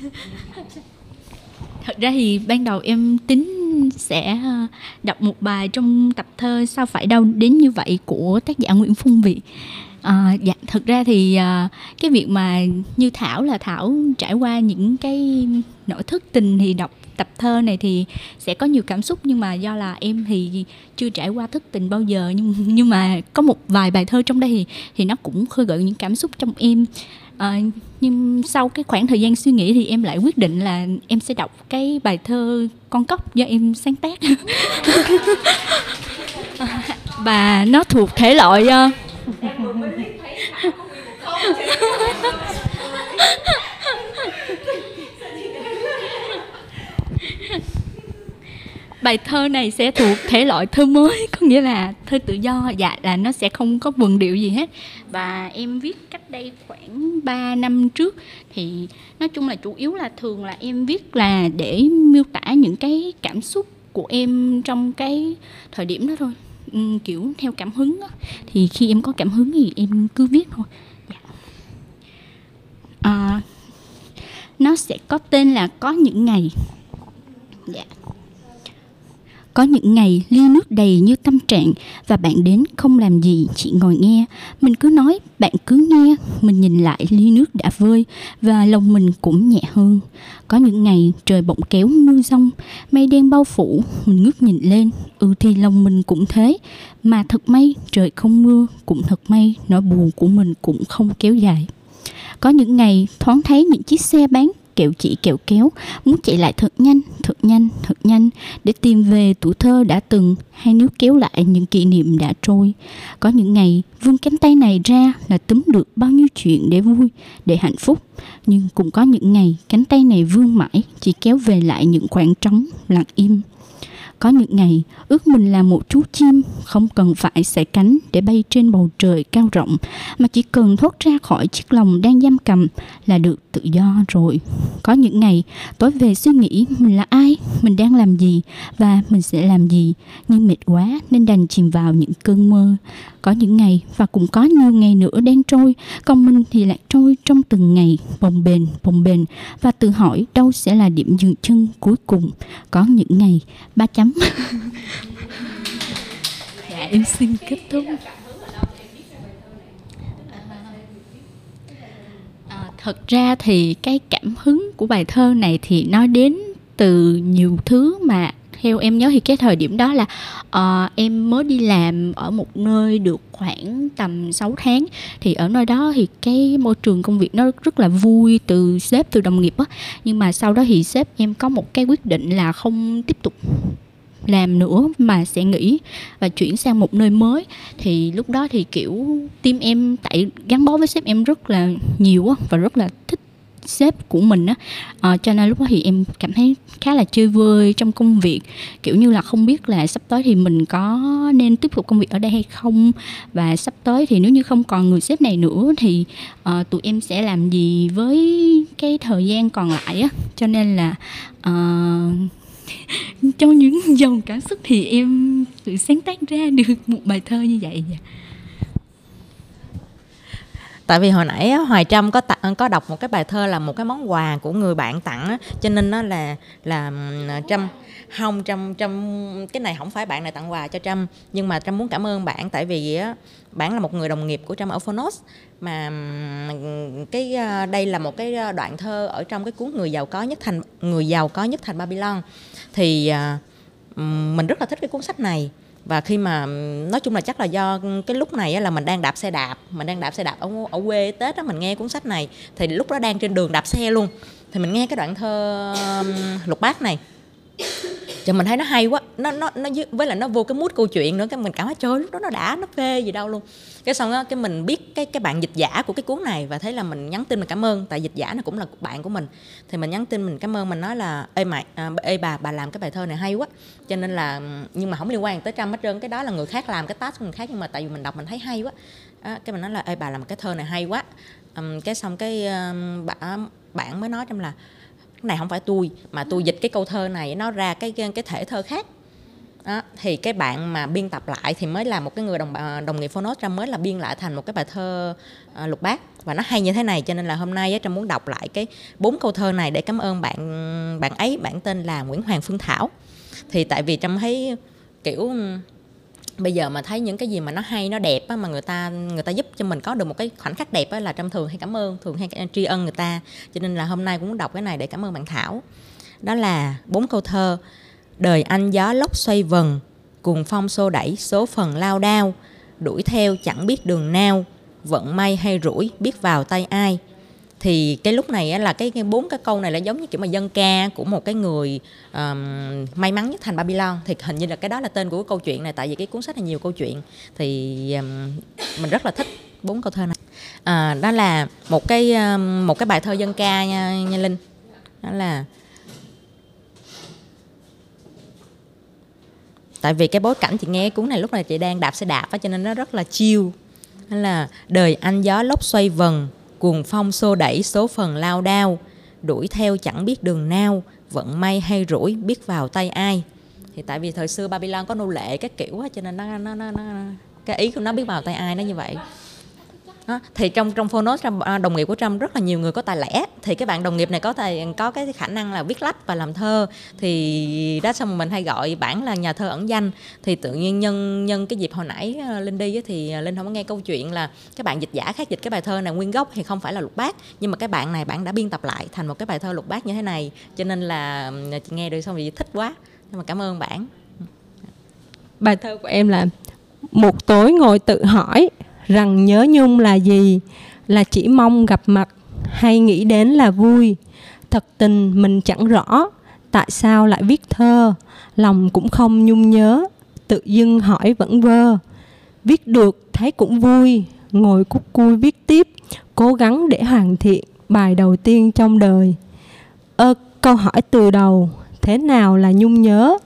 thật ra thì ban đầu em tính sẽ ờ, đọc một bài trong tập thơ sao phải đau đến như vậy của tác giả Nguyễn Phong Vị. À, dạ thật ra thì à, cái việc mà như thảo là thảo trải qua những cái nỗi thức tình thì đọc tập thơ này thì sẽ có nhiều cảm xúc nhưng mà do là em thì chưa trải qua thức tình bao giờ. Nhưng nhưng mà có một vài bài thơ trong đây thì thì nó cũng khơi gợi những cảm xúc trong em à, nhưng sau cái khoảng thời gian suy nghĩ thì em lại quyết định là em sẽ đọc cái bài thơ con cóc do em sáng tác. Và nó thuộc thể loại uh, bài thơ này sẽ thuộc thể loại thơ mới có nghĩa là thơ tự do. Dạ là nó sẽ không có vần điệu gì hết. Và em viết cách đây khoảng 3 năm trước thì nói chung là chủ yếu là thường là em viết là để miêu tả những cái cảm xúc của em trong cái thời điểm đó thôi. Ừ, kiểu theo cảm hứng đó. thì khi em có cảm hứng thì em cứ viết thôi. Dạ. à, nó sẽ có tên là có những ngày. Dạ có những ngày ly nước đầy như tâm trạng và bạn đến không làm gì, chỉ ngồi nghe. Mình cứ nói, bạn cứ nghe, mình nhìn lại ly nước đã vơi và lòng mình cũng nhẹ hơn. Có những ngày trời bỗng kéo mưa rông, mây đen bao phủ, mình ngước nhìn lên, ừ thì lòng mình cũng thế. Mà thật may trời không mưa, cũng thật may nỗi buồn của mình cũng không kéo dài. Có những ngày thoáng thấy những chiếc xe bán kẹo chỉ kẹo kéo. Muốn chạy lại thật nhanh thật nhanh thật nhanh để tìm về tuổi thơ đã từng hay níu kéo lại những kỷ niệm đã trôi. Có những ngày vươn cánh tay này ra là túm được bao nhiêu chuyện để vui, để hạnh phúc. Nhưng cũng có những ngày, cánh tay này vươn mãi, chỉ kéo về lại những khoảng trống lặng im. Có những ngày, ước mình là một chú chim, không cần phải sải cánh để bay trên bầu trời cao rộng, mà chỉ cần thoát ra khỏi chiếc lồng đang giam cầm là được tự do rồi. Có những ngày tối về suy nghĩ mình là ai, mình đang làm gì và mình sẽ làm gì nhưng mệt quá nên đành chìm vào những cơn mơ. Có những ngày và cũng có nhiều ngày nữa đang trôi, còn mình thì lại trôi trong từng ngày bồng bềnh bồng bềnh và tự hỏi đâu sẽ là điểm dừng chân cuối cùng. Có những ngày ba chấm. dạ em xin kết thúc. Thật ra thì cái cảm hứng của bài thơ này thì nó đến từ nhiều thứ mà theo em nhớ thì cái thời điểm đó là uh, em mới đi làm ở một nơi được khoảng tầm 6 tháng. Thì ở nơi đó thì cái môi trường công việc nó rất là vui từ sếp từ đồng nghiệp á. Nhưng mà sau đó thì sếp em có một cái quyết định là không tiếp tục làm nữa mà sẽ nghỉ và chuyển sang một nơi mới. Thì lúc đó thì kiểu tim em tại gắn bó với sếp em rất là nhiều á và rất là thích sếp của mình á. À, cho nên lúc đó thì em cảm thấy khá là chơi vơi trong công việc. Kiểu như là không biết là sắp tới thì mình có nên tiếp tục công việc ở đây hay không. Và sắp tới thì nếu như không còn người sếp này nữa thì à, tụi em sẽ làm gì với cái thời gian còn lại á. Cho nên là à, trong những dòng cảm xúc thì em tự sáng tác ra được một bài thơ như vậy dạ tại vì hồi nãy hoài trâm có tặng, có đọc một cái bài thơ là một cái món quà của người bạn tặng cho nên nó là là trâm không, trâm trâm, cái này không phải bạn này tặng quà cho trâm, nhưng mà trâm muốn cảm ơn bạn, tại vì á, bạn là một người đồng nghiệp của trâm ở phonos mà cái ờ, đây là một cái ờ, đoạn thơ ở trong cái cuốn người giàu có nhất thành, người giàu có nhất thành babylon. Thì ờ, mình rất là thích cái cuốn sách này, và khi mà nói chung là chắc là do cái lúc này là mình đang đạp xe đạp, mình đang đạp xe đạp ở ở quê tết đó mình nghe cuốn sách này, thì lúc đó đang trên đường đạp xe luôn. Thì mình nghe cái đoạn thơ lục bát này cho mình thấy nó hay quá. Nó nó nó với lại nó vô cái mút câu chuyện nữa cái mình cảm thấy trời lúc đó nó đã nó phê gì đâu luôn. Cái xong đó, cái mình biết cái cái bạn dịch giả của cái cuốn này và thấy là mình nhắn tin mình cảm ơn tại dịch giả nó cũng là bạn của mình. Thì mình nhắn tin mình cảm ơn mình nói là ê mày à, ê bà bà làm cái bài thơ này hay quá. Cho nên là nhưng mà không liên quan tới trăm hết trơn. Cái đó là người khác làm cái task người khác nhưng mà tại vì mình đọc mình thấy hay quá. À, cái mình nói là ê bà làm cái thơ này hay quá. Um, cái xong cái um, bạn bạn mới nói trong là cái này không phải tôi mà tôi dịch cái câu thơ này nó ra cái cái thể thơ khác. Đó, thì cái bạn mà biên tập lại thì mới là một cái người đồng đồng nghiệp phonos ra mới là biên lại thành một cái bài thơ à, lục bát. Và nó hay như thế này cho nên là hôm nay trâm muốn đọc lại cái bốn câu thơ này để cảm ơn bạn bạn ấy bạn tên là Nguyễn Hoàng Phương Thảo. Thì tại vì trâm thấy kiểu bây giờ mà thấy những cái gì mà nó hay nó đẹp á, mà người ta người ta giúp cho mình có được một cái khoảnh khắc đẹp á, là trong thường hay cảm ơn thường hay tri ân người ta. Cho nên là hôm nay cũng đọc cái này để cảm ơn bạn thảo. Đó là bốn câu thơ đời anh gió lốc xoay vần cuồng phong xô đẩy số phần lao đao. Đuổi theo chẳng biết đường nào vận may hay rủi biết vào tay ai thì cái lúc này á, là cái, cái bốn cái câu này là giống như kiểu mà dân ca của một cái người um, may mắn nhất thành Babylon. Thì hình như là cái đó là tên của cái câu chuyện này tại vì cái cuốn sách này nhiều câu chuyện. Thì um, mình rất là thích bốn câu thơ này. À, đó là một cái um, một cái bài thơ dân ca nha, nha linh. Đó là tại vì cái bối cảnh chị nghe cuốn này lúc này chị đang đạp xe đạp á cho nên nó rất là chiêu đó là đời anh gió lốc xoay vần cuồng phong xô đẩy số phần lao đao. Đuổi theo chẳng biết đường nào vận may hay rủi biết vào tay ai. Thì tại vì thời xưa Babylon có nô lệ các kiểu á cho nên nó nó nó, nó cái ý của nó biết vào tay ai nó như vậy đó. thì trong trong phonos à, đồng nghiệp của trâm rất là nhiều người có tài lẻ. Thì cái bạn đồng nghiệp này có tài có cái khả năng là viết lách và làm thơ. Thì đó xong mình hay gọi bản là nhà thơ ẩn danh. Thì tự nhiên nhân nhân cái dịp hồi nãy à, linh đi thì à, linh không có nghe câu chuyện là các bạn dịch giả khác dịch cái bài thơ này nguyên gốc thì không phải là lục bát nhưng mà cái bạn này, bạn đã biên tập lại thành một cái bài thơ lục bát như thế này. Cho nên là chị nghe được xong thì thích quá. Nhưng mà cảm ơn bạn. Bài thơ của em là một tối ngồi tự hỏi rằng nhớ nhung là gì, là chỉ mong gặp mặt hay nghĩ đến là vui. Thật tình mình chẳng rõ tại sao lại viết thơ, lòng cũng không nhung nhớ, tự dưng hỏi vẫn vơ. Viết được thấy cũng vui, ngồi cúc cui viết tiếp, cố gắng để hoàn thiện bài đầu tiên trong đời. Ơ, câu hỏi từ đầu, thế nào là nhung nhớ?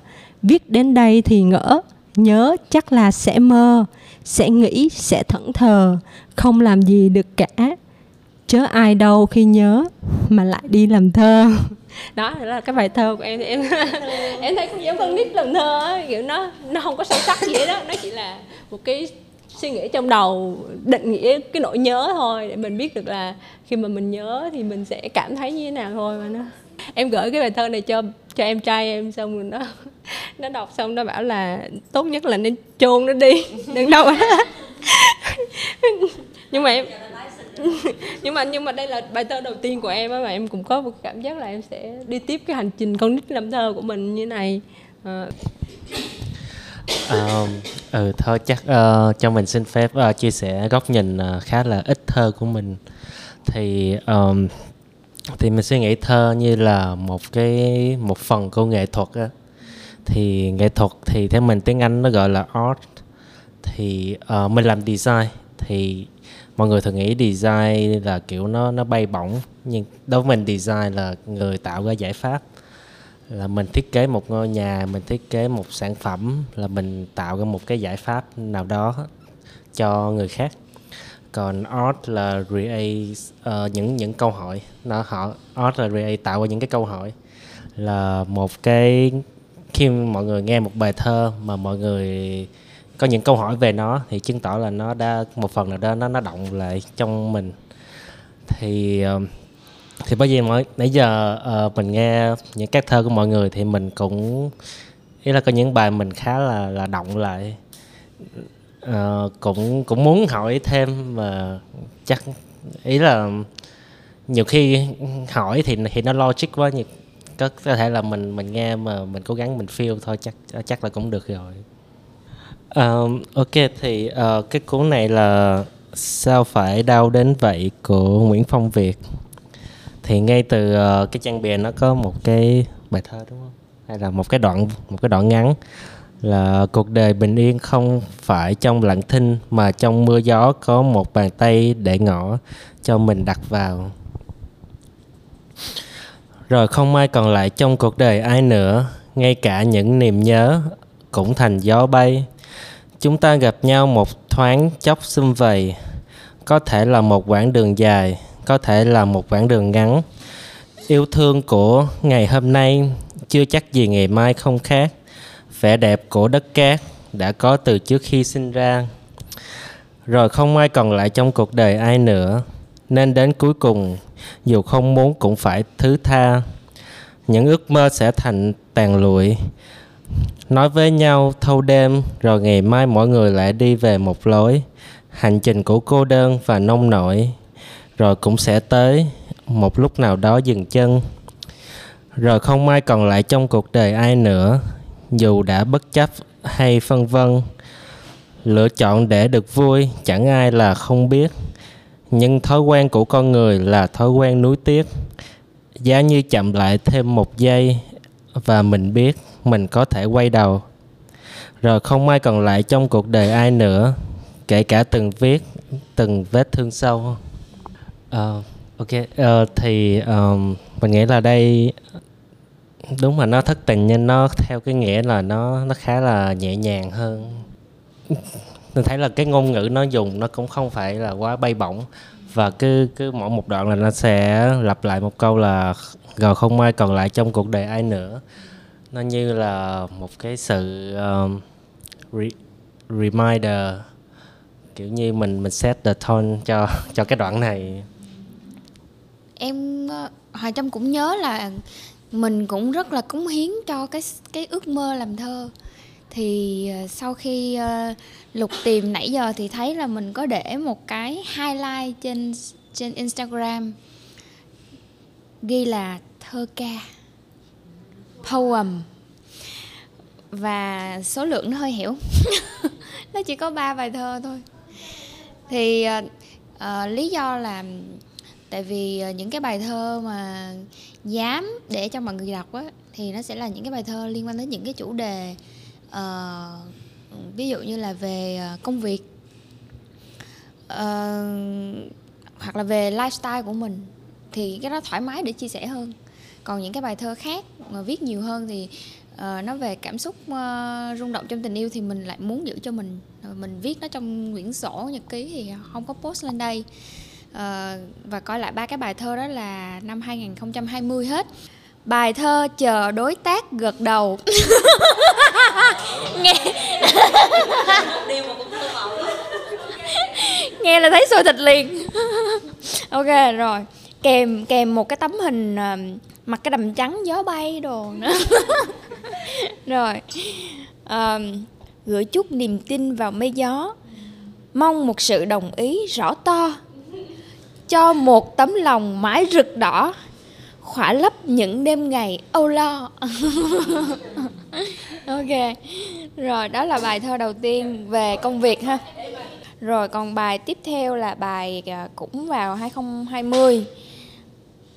Viết đến đây thì ngỡ, nhớ chắc là sẽ mơ sẽ nghĩ, sẽ thẫn thờ, không làm gì được cả. Chớ ai đâu khi nhớ, mà lại đi làm thơ. Đó là cái bài thơ của em. Thì em em thấy cũng giống con nít làm thơ kiểu nó nó không có sâu sắc gì hết đó nó chỉ là một cái suy nghĩ trong đầu, định nghĩa cái nỗi nhớ thôi, để mình biết được là khi mà mình nhớ thì mình sẽ cảm thấy như thế nào thôi mà nó. Em gửi cái bài thơ này cho cho em trai em, xong rồi nó nó đọc xong nó bảo là tốt nhất là nên chôn nó đi đừng đâu nhưng mà em nhưng mà nhưng mà đây là bài thơ đầu tiên của em á mà em cũng có một cảm giác là em sẽ đi tiếp cái hành trình con nít làm thơ của mình như này. À. Uh, ừ thôi chắc uh, cho mình xin phép uh, chia sẻ góc nhìn uh, khá là ít thơ của mình. Thì um, thì mình suy nghĩ thơ như là một cái một phần của nghệ thuật á thì nghệ thuật thì theo mình tiếng anh nó gọi là art. Thì uh, mình làm design. Thì mọi người thường nghĩ design là kiểu nó nó bay bổng. Nhưng đối với mình design là người tạo ra giải pháp. Là mình thiết kế một ngôi nhà mình thiết kế một sản phẩm là mình tạo ra một cái giải pháp nào đó cho người khác. Còn art là create uh, những những câu hỏi. Nó họ art là create tạo ra những cái câu hỏi. Là một cái khi mọi người nghe một bài thơ mà mọi người có những câu hỏi về nó thì chứng tỏ là nó đã một phần nào đó nó nó động lại trong mình. Thì ờ, thì bởi vì mỗi nãy giờ uh, mình nghe những các thơ của mọi người thì mình cũng ý là có những bài mình khá là là động lại. Uh, cũng cũng muốn hỏi thêm mà chắc ý là nhiều khi hỏi thì thì nó logic quá nhiều có có thể là mình mình nghe mà mình cố gắng mình feel thôi chắc chắc là cũng được rồi. Um, ok thì uh, cái cuốn này là sao phải đau đến vậy của Nguyễn Phong Việt. Thì ngay từ uh, cái trang bìa nó có một cái bài thơ đúng không? Hay là một cái đoạn một cái đoạn ngắn là cuộc đời bình yên không phải trong lặng thinh mà trong mưa gió có một bàn tay để ngỏ cho mình đặt vào rồi không ai còn lại trong cuộc đời ai nữa, ngay cả những niềm nhớ cũng thành gió bay. Chúng ta gặp nhau một thoáng chốc xum vầy. Có thể là một quãng đường dài, có thể là một quãng đường ngắn. Yêu thương của ngày hôm nay chưa chắc gì ngày mai không khác. Vẻ đẹp của đất cát đã có từ trước khi sinh ra. Rồi không ai còn lại trong cuộc đời ai nữa nên đến cuối cùng, dù không muốn cũng phải thứ tha. Những ước mơ sẽ thành tàn lụi. Nói với nhau thâu đêm, rồi ngày mai mỗi người lại đi về một lối. Hành trình của cô đơn và nông nổi, rồi cũng sẽ tới một lúc nào đó dừng chân. Rồi không ai còn lại trong cuộc đời ai nữa, dù đã bất chấp hay phân vân. Lựa chọn để được vui, chẳng ai là không biết nhưng thói quen của con người là thói quen nuối tiếc. Giá như chậm lại thêm một giây và mình biết mình có thể quay đầu. Rồi không ai còn lại trong cuộc đời ai nữa kể cả từng viết từng vết thương sâu. Uh, ok. Uh, thì um, mình nghĩ là đây đúng là nó thất tình nhưng nó theo cái nghĩa là nó nó khá là nhẹ nhàng hơn tôi thấy là cái ngôn ngữ nó dùng nó cũng không phải là quá bay bổng. Và cứ cứ mỗi một đoạn là nó sẽ lặp lại một câu là rồi không ai còn lại trong cuộc đời ai nữa. Nó như là một cái sự um, re, reminder kiểu như mình mình set the tone cho cho cái đoạn này. Em ờ, Hoài Trâm cũng nhớ là mình cũng rất là cống hiến cho cái cái ước mơ làm thơ thì ờ, sau khi ờ, lục tìm nãy giờ thì thấy là mình có để một cái highlight trên trên Instagram. Ghi là thơ ca poem. Và số lượng nó hơi hiểu nó chỉ có ba bài thơ thôi. Thì uh, lý do là tại vì những cái bài thơ mà dám để cho mọi người đọc á thì nó sẽ là những cái bài thơ liên quan đến những cái chủ đề uh, ví dụ như là về ờ, công việc. Uh, hoặc là về lifestyle của mình thì cái đó thoải mái để chia sẻ hơn. Còn những cái bài thơ khác mà viết nhiều hơn thì uh, nó về cảm xúc uh, rung động trong tình yêu thì mình lại muốn giữ cho mình mình viết nó trong quyển sổ nhật ký thì không có post lên đây. Uh, và coi lại ba cái bài thơ đó là năm 2020 hết bài thơ chờ đối tác gật đầu. Nghe. Nghe là thấy sôi thịt liền. Ok rồi. Kèm kèm một cái tấm hình uh, mặc cái đầm trắng gió bay đồ nữa. Rồi. Um, gửi chút niềm tin vào mây gió. Mong một sự đồng ý rõ to. Cho một tấm lòng mãi rực đỏ khỏa lấp những đêm ngày âu lo. Ok rồi đó là bài thơ đầu tiên về công việc ha. Rồi còn bài tiếp theo là bài à, cũng vào 2020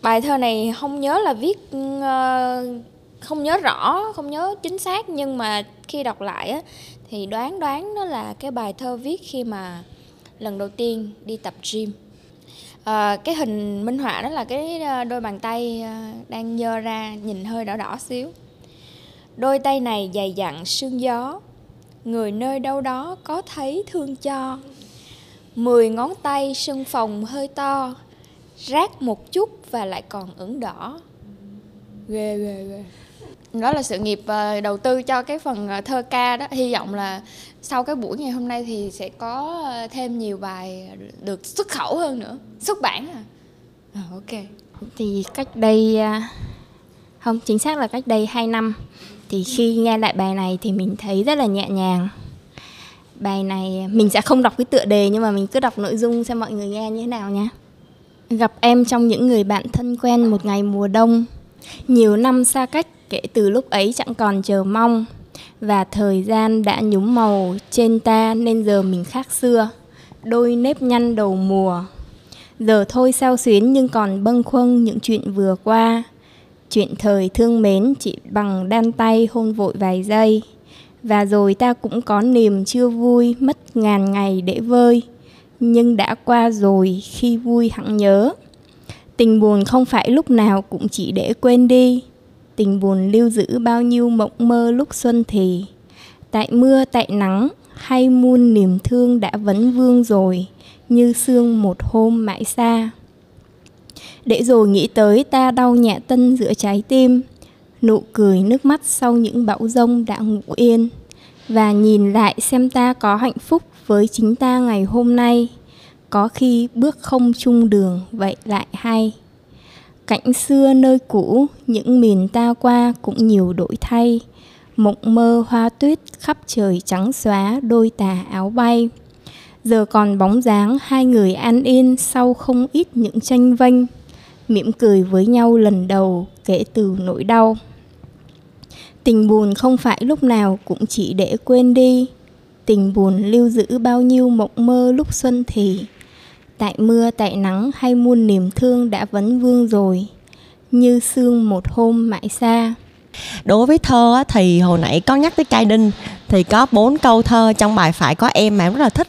bài thơ này không nhớ là viết ờ, không nhớ rõ không nhớ chính xác nhưng mà khi đọc lại á, thì đoán đoán nó là cái bài thơ viết khi mà lần đầu tiên đi tập gym à, cái hình minh họa đó là cái ờ, đôi bàn tay ờ, đang nhơ ra nhìn hơi đỏ đỏ xíu. Đôi tay này dày dặn sương gió. Người nơi đâu đó có thấy thương cho. Mười ngón tay sưng phồng hơi to. Rác một chút và lại còn ửng đỏ. Ghê ghê ghê. Đó là sự nghiệp đầu tư cho cái phần thơ ca đó. Hy vọng là sau cái buổi ngày hôm nay thì sẽ có ờ, thêm nhiều bài được xuất khẩu hơn nữa xuất bản à, à ok. Thì cách đây ờ, không chính xác là cách đây 2 năm thì khi nghe lại bài này thì mình thấy rất là nhẹ nhàng. Bài này mình sẽ không đọc cái tựa đề nhưng mà mình cứ đọc nội dung xem mọi người nghe như thế nào nhé gặp em trong những người bạn thân quen một ngày mùa đông. Nhiều năm xa cách kể từ lúc ấy chẳng còn chờ mong và thời gian đã nhúm màu trên ta nên giờ mình khác xưa. Đôi nếp nhăn đầu mùa. Giờ thôi sao xuyến nhưng còn bâng khuâng những chuyện vừa qua. Chuyện thời thương mến chỉ bằng đan tay hôn vội vài giây. Và rồi ta cũng có niềm chưa vui mất ngàn ngày để vơi. Nhưng đã qua rồi, khi vui hẳn nhớ. Tình buồn không phải lúc nào cũng chỉ để quên đi tình buồn lưu giữ bao nhiêu mộng mơ lúc xuân thì. Tại mưa, tại nắng, hay muôn niềm thương đã vấn vương rồi, như sương một hôm mãi xa. Để rồi nghĩ tới ta đau nhẹ tân giữa trái tim, nụ cười nước mắt sau những bão rông đã ngủ yên. Và nhìn lại xem ta có hạnh phúc với chính ta ngày hôm nay, có khi bước không chung đường vậy lại hay cảnh xưa nơi cũ, những miền ta qua cũng nhiều đổi thay. Mộng mơ hoa tuyết khắp trời trắng xóa đôi tà áo bay. Giờ còn bóng dáng hai người an yên sau không ít những tranh vênh. Mỉm cười với nhau lần đầu kể từ nỗi đau. Tình buồn không phải lúc nào cũng chỉ để quên đi. Tình buồn lưu giữ bao nhiêu mộng mơ lúc xuân thì tại mưa tại nắng hay muôn niềm thương đã vấn vương rồi như sương một hôm mãi xa. Đối với thơ thì hồi nãy có nhắc tới cai đinh thì có bốn câu thơ trong bài phải có em mà em rất là thích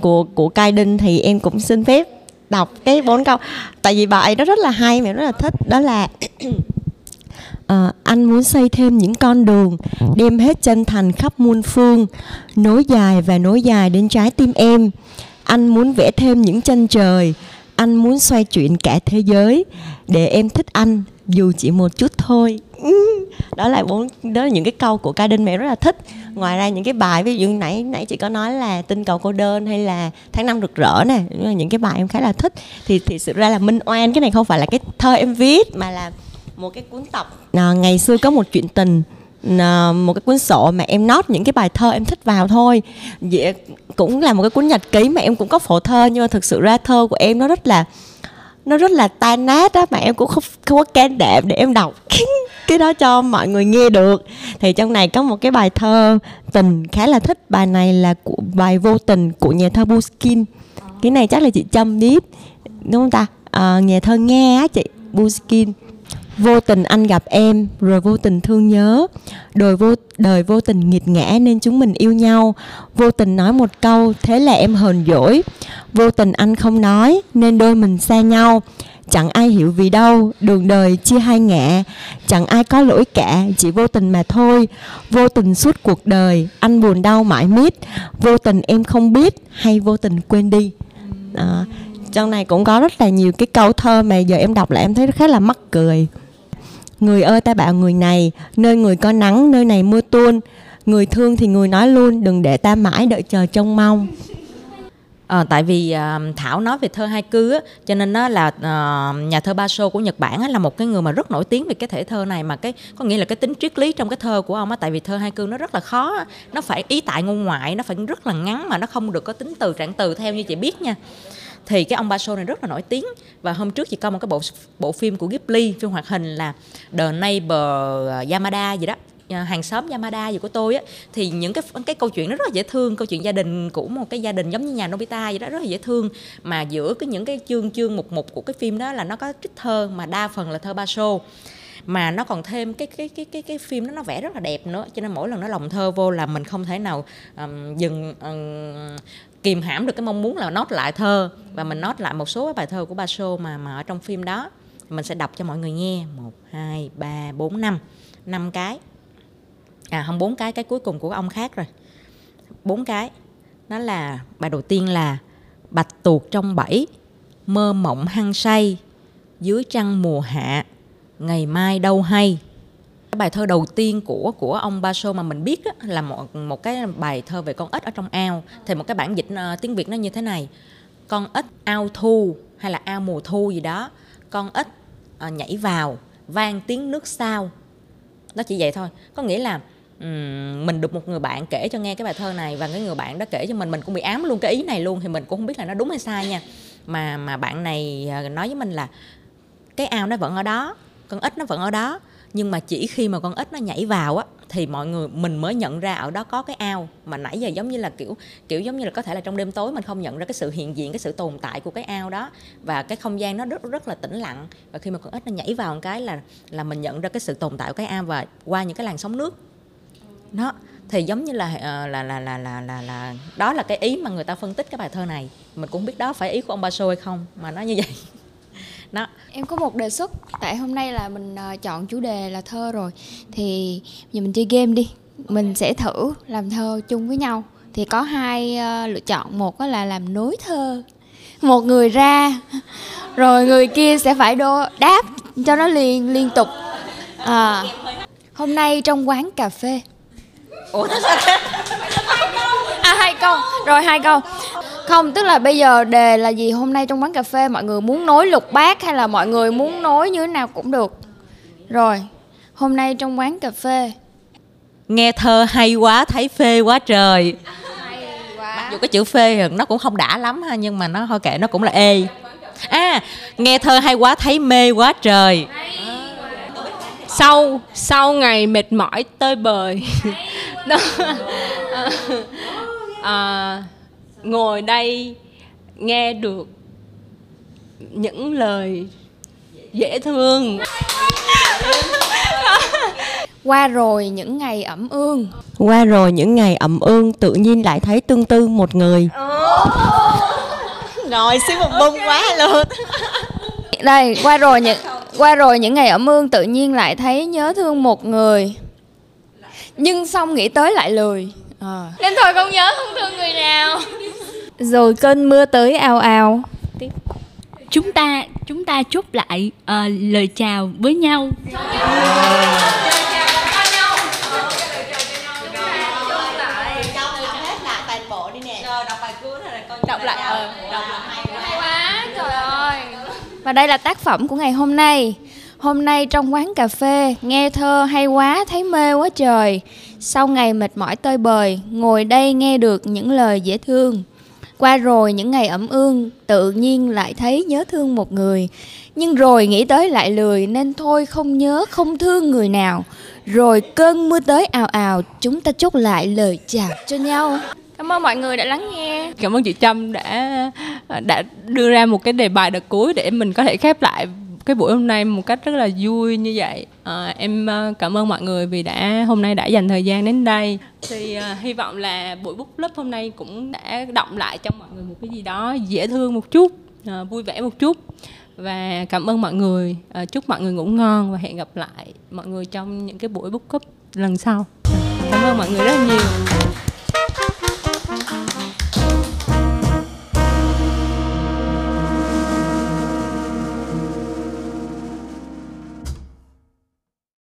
của của cai đinh thì em cũng xin phép đọc cái bốn câu. Tại vì bài đó rất là hay mà em rất là thích đó là à, anh muốn xây thêm những con đường đem hết chân thành khắp muôn phương nối dài và nối dài đến trái tim em anh muốn vẽ thêm những chân trời. Anh muốn xoay chuyển cả thế giới. Để em thích anh dù chỉ một chút thôi. Đó là bốn đó là những cái câu của ca đinh mẹ rất là thích. Ngoài ra những cái bài ví dụ nãy nãy chị có nói là tinh cầu cô đơn hay là tháng năm rực rỡ nè những cái bài em khá là thích. Thì thì sự ra là minh oan cái này không phải là cái thơ em viết mà là một cái cuốn tập. À, ngày xưa có một chuyện tình một cái cuốn sổ mà em nốt những cái bài thơ em thích vào thôi. Vậy cũng là một cái cuốn nhật ký mà em cũng có phổ thơ nhưng mà thực sự ra thơ của em nó rất là nó rất là tan nát á mà em cũng không không có can đảm để em đọc cái đó cho mọi người nghe được. Thì trong này có một cái bài thơ tình khá là thích. Bài này là của bài vô tình của nhà thơ Buskin. Cái này chắc là chị Trâm biết đúng không ta? À, nhà thơ nghe á chị Buskin vô tình anh gặp em rồi vô tình thương nhớ. Đời vô đời vô tình nghiệt ngã nên chúng mình yêu nhau. Vô tình nói một câu thế là em hờn dỗi. Vô tình anh không nói nên đôi mình xa nhau. Chẳng ai hiểu vì đâu đường đời chia hai ngã. Chẳng ai có lỗi cả chỉ vô tình mà thôi. Vô tình suốt cuộc đời anh buồn đau mãi miết. Vô tình em không biết hay vô tình quên đi. À, trong này cũng có rất là nhiều cái câu thơ mà giờ em đọc lại em thấy khá là mắc cười. Người ơi ta bảo người này Nơi người có nắng nơi này mưa tuôn. Người thương thì người nói luôn Đừng để ta mãi đợi chờ trông mong. À, tại vì uh, Thảo nói về thơ hai cư á, cho nên nó là uh, nhà thơ Basho của Nhật Bản á, là một cái người mà rất nổi tiếng về cái thể thơ này mà cái có nghĩa là cái tính triết lý trong cái thơ của ông á, tại vì thơ hai cư nó rất là khó, á. nó phải ý tại ngôn ngoại, nó phải rất là ngắn mà nó không được có tính từ trạng từ theo như chị biết nha thì cái ông Basho này rất là nổi tiếng. Và hôm trước chị coi một cái bộ bộ phim của Ghibli phim hoạt hình là The Neighbor à, Yamada gì đó. À, hàng xóm Yamada gì của tôi á. Thì những cái cái câu chuyện nó rất là dễ thương. Câu chuyện gia đình của một cái gia đình giống như nhà Nobita vậy đó rất là dễ thương. Mà giữa cái những cái chương chương mục mục của cái phim đó là nó có trích thơ mà đa phần là thơ Basho. Mà nó còn thêm cái cái cái cái cái phim đó nó vẽ rất là đẹp nữa. Cho nên mỗi lần nó lồng thơ vô là mình không thể nào um, dừng um, kìm hãm được cái mong muốn là nốt lại thơ và mình nốt lại một số cái bài thơ của Basho mà mà ở trong phim đó. Mình sẽ đọc cho mọi người nghe. Một, hai, ba, bốn, năm. Năm cái. À không, bốn cái. Cái cuối cùng của ông khác rồi. Bốn cái. Nó là, bài đầu tiên là bạch tuộc trong bẫy, mơ mộng hăng say, dưới trăng mùa hạ, ngày mai đâu hay cái bài thơ đầu tiên của của ông Basho mà mình biết á, là một một cái bài thơ về con ếch ở trong ao. Thì một cái bản dịch uh, tiếng Việt nó như thế này. Con ếch ao thu hay là ao mùa thu gì đó con ếch uh, nhảy vào vang tiếng nước sao. Nó chỉ vậy thôi. Có nghĩa là um, mình được một người bạn kể cho nghe cái bài thơ này và cái người bạn đó kể cho mình mình cũng bị ám luôn cái ý này luôn thì mình cũng không biết là nó đúng hay sai nha. Mà mà bạn này ờ, nói với mình là cái ao nó vẫn ở đó con ếch nó vẫn ở đó nhưng mà chỉ khi mà con ếch nó nhảy vào á, thì mọi người, mình mới nhận ra ở đó có cái ao. Mà nãy giờ giống như là kiểu kiểu giống như là có thể là trong đêm tối mình không nhận ra cái sự hiện diện, cái sự tồn tại của cái ao đó. Và cái không gian nó rất rất là tĩnh lặng. Và khi mà con ếch nó nhảy vào một cái là là mình nhận ra cái sự tồn tại của cái ao và qua những cái làn sóng nước. Nó thì giống như là ờ, là là là là là là, đó là cái ý mà người ta phân tích cái bài thơ này. Mình cũng không biết đó phải ý của ông Basho hay không, mà nó như vậy đó. Em có một đề xuất tại hôm nay là mình uh, chọn chủ đề là thơ rồi. Thì giờ mình chơi game đi. Mình sẽ thử làm thơ chung với nhau. Thì có hai uh, lựa chọn. Một là làm nối thơ. Một người ra rồi người kia sẽ phải đô đáp cho nó liên liên tục. À, hôm nay trong quán cà phê. Ủa à hai câu. Rồi hai câu không tức là bây giờ đề là gì? Hôm nay trong quán cà phê mọi người muốn nối lục bát hay là mọi người muốn nối như thế nào cũng được. Rồi hôm nay trong quán cà phê. Nghe thơ hay quá thấy phê quá trời. Mặc dù cái chữ phê nó cũng không đã lắm ha nhưng mà nó thôi kệ nó cũng là ê. À nghe thơ hay quá thấy mê quá trời. Sau sau ngày mệt mỏi tơi bời. Đó. À, ngồi đây nghe được những lời dễ thương. Qua rồi những ngày ẩm ương. Qua rồi những ngày ẩm ương tự nhiên lại thấy tương tư một người. Rồi xíu một bung quá luôn. Đây qua rồi những qua rồi những ngày ẩm ương tự nhiên lại thấy nhớ thương một người. Nhưng xong nghĩ tới lại lười à. nên thôi không nhớ không thương người nào. Rồi cơn mưa tới ào ào. Chúng ta chúng ta chốt lại uh, lời chào với nhau. Đọc lại ờ đọc lại. Hay quá trời ơi. Và đây là tác phẩm của ngày hôm nay. Hôm nay trong quán cà phê nghe thơ hay quá thấy mê quá trời sau ngày mệt mỏi tơi bời ngồi đây nghe được những lời dễ thương. Qua rồi những ngày ẩm ương tự nhiên lại thấy nhớ thương một người. Nhưng rồi nghĩ tới lại lười nên thôi không nhớ không thương người nào. Rồi cơn mưa tới ào ào chúng ta chốt lại lời chào cho nhau. Cảm ơn mọi người đã lắng nghe. Cảm ơn chị trâm đã đã đưa ra một cái đề bài đợt cuối để mình có thể khép lại cái buổi hôm nay một cách rất là vui như vậy. À, em ờ, cảm ơn mọi người vì đã hôm nay đã dành thời gian đến đây. Thì à, hy vọng là buổi book club hôm nay cũng đã động lại trong mọi người một cái gì đó dễ thương một chút à, vui vẻ một chút. Và cảm ơn mọi người. À, chúc mọi người ngủ ngon và hẹn gặp lại mọi người trong những cái buổi book club lần sau. Cảm ơn mọi người rất là nhiều.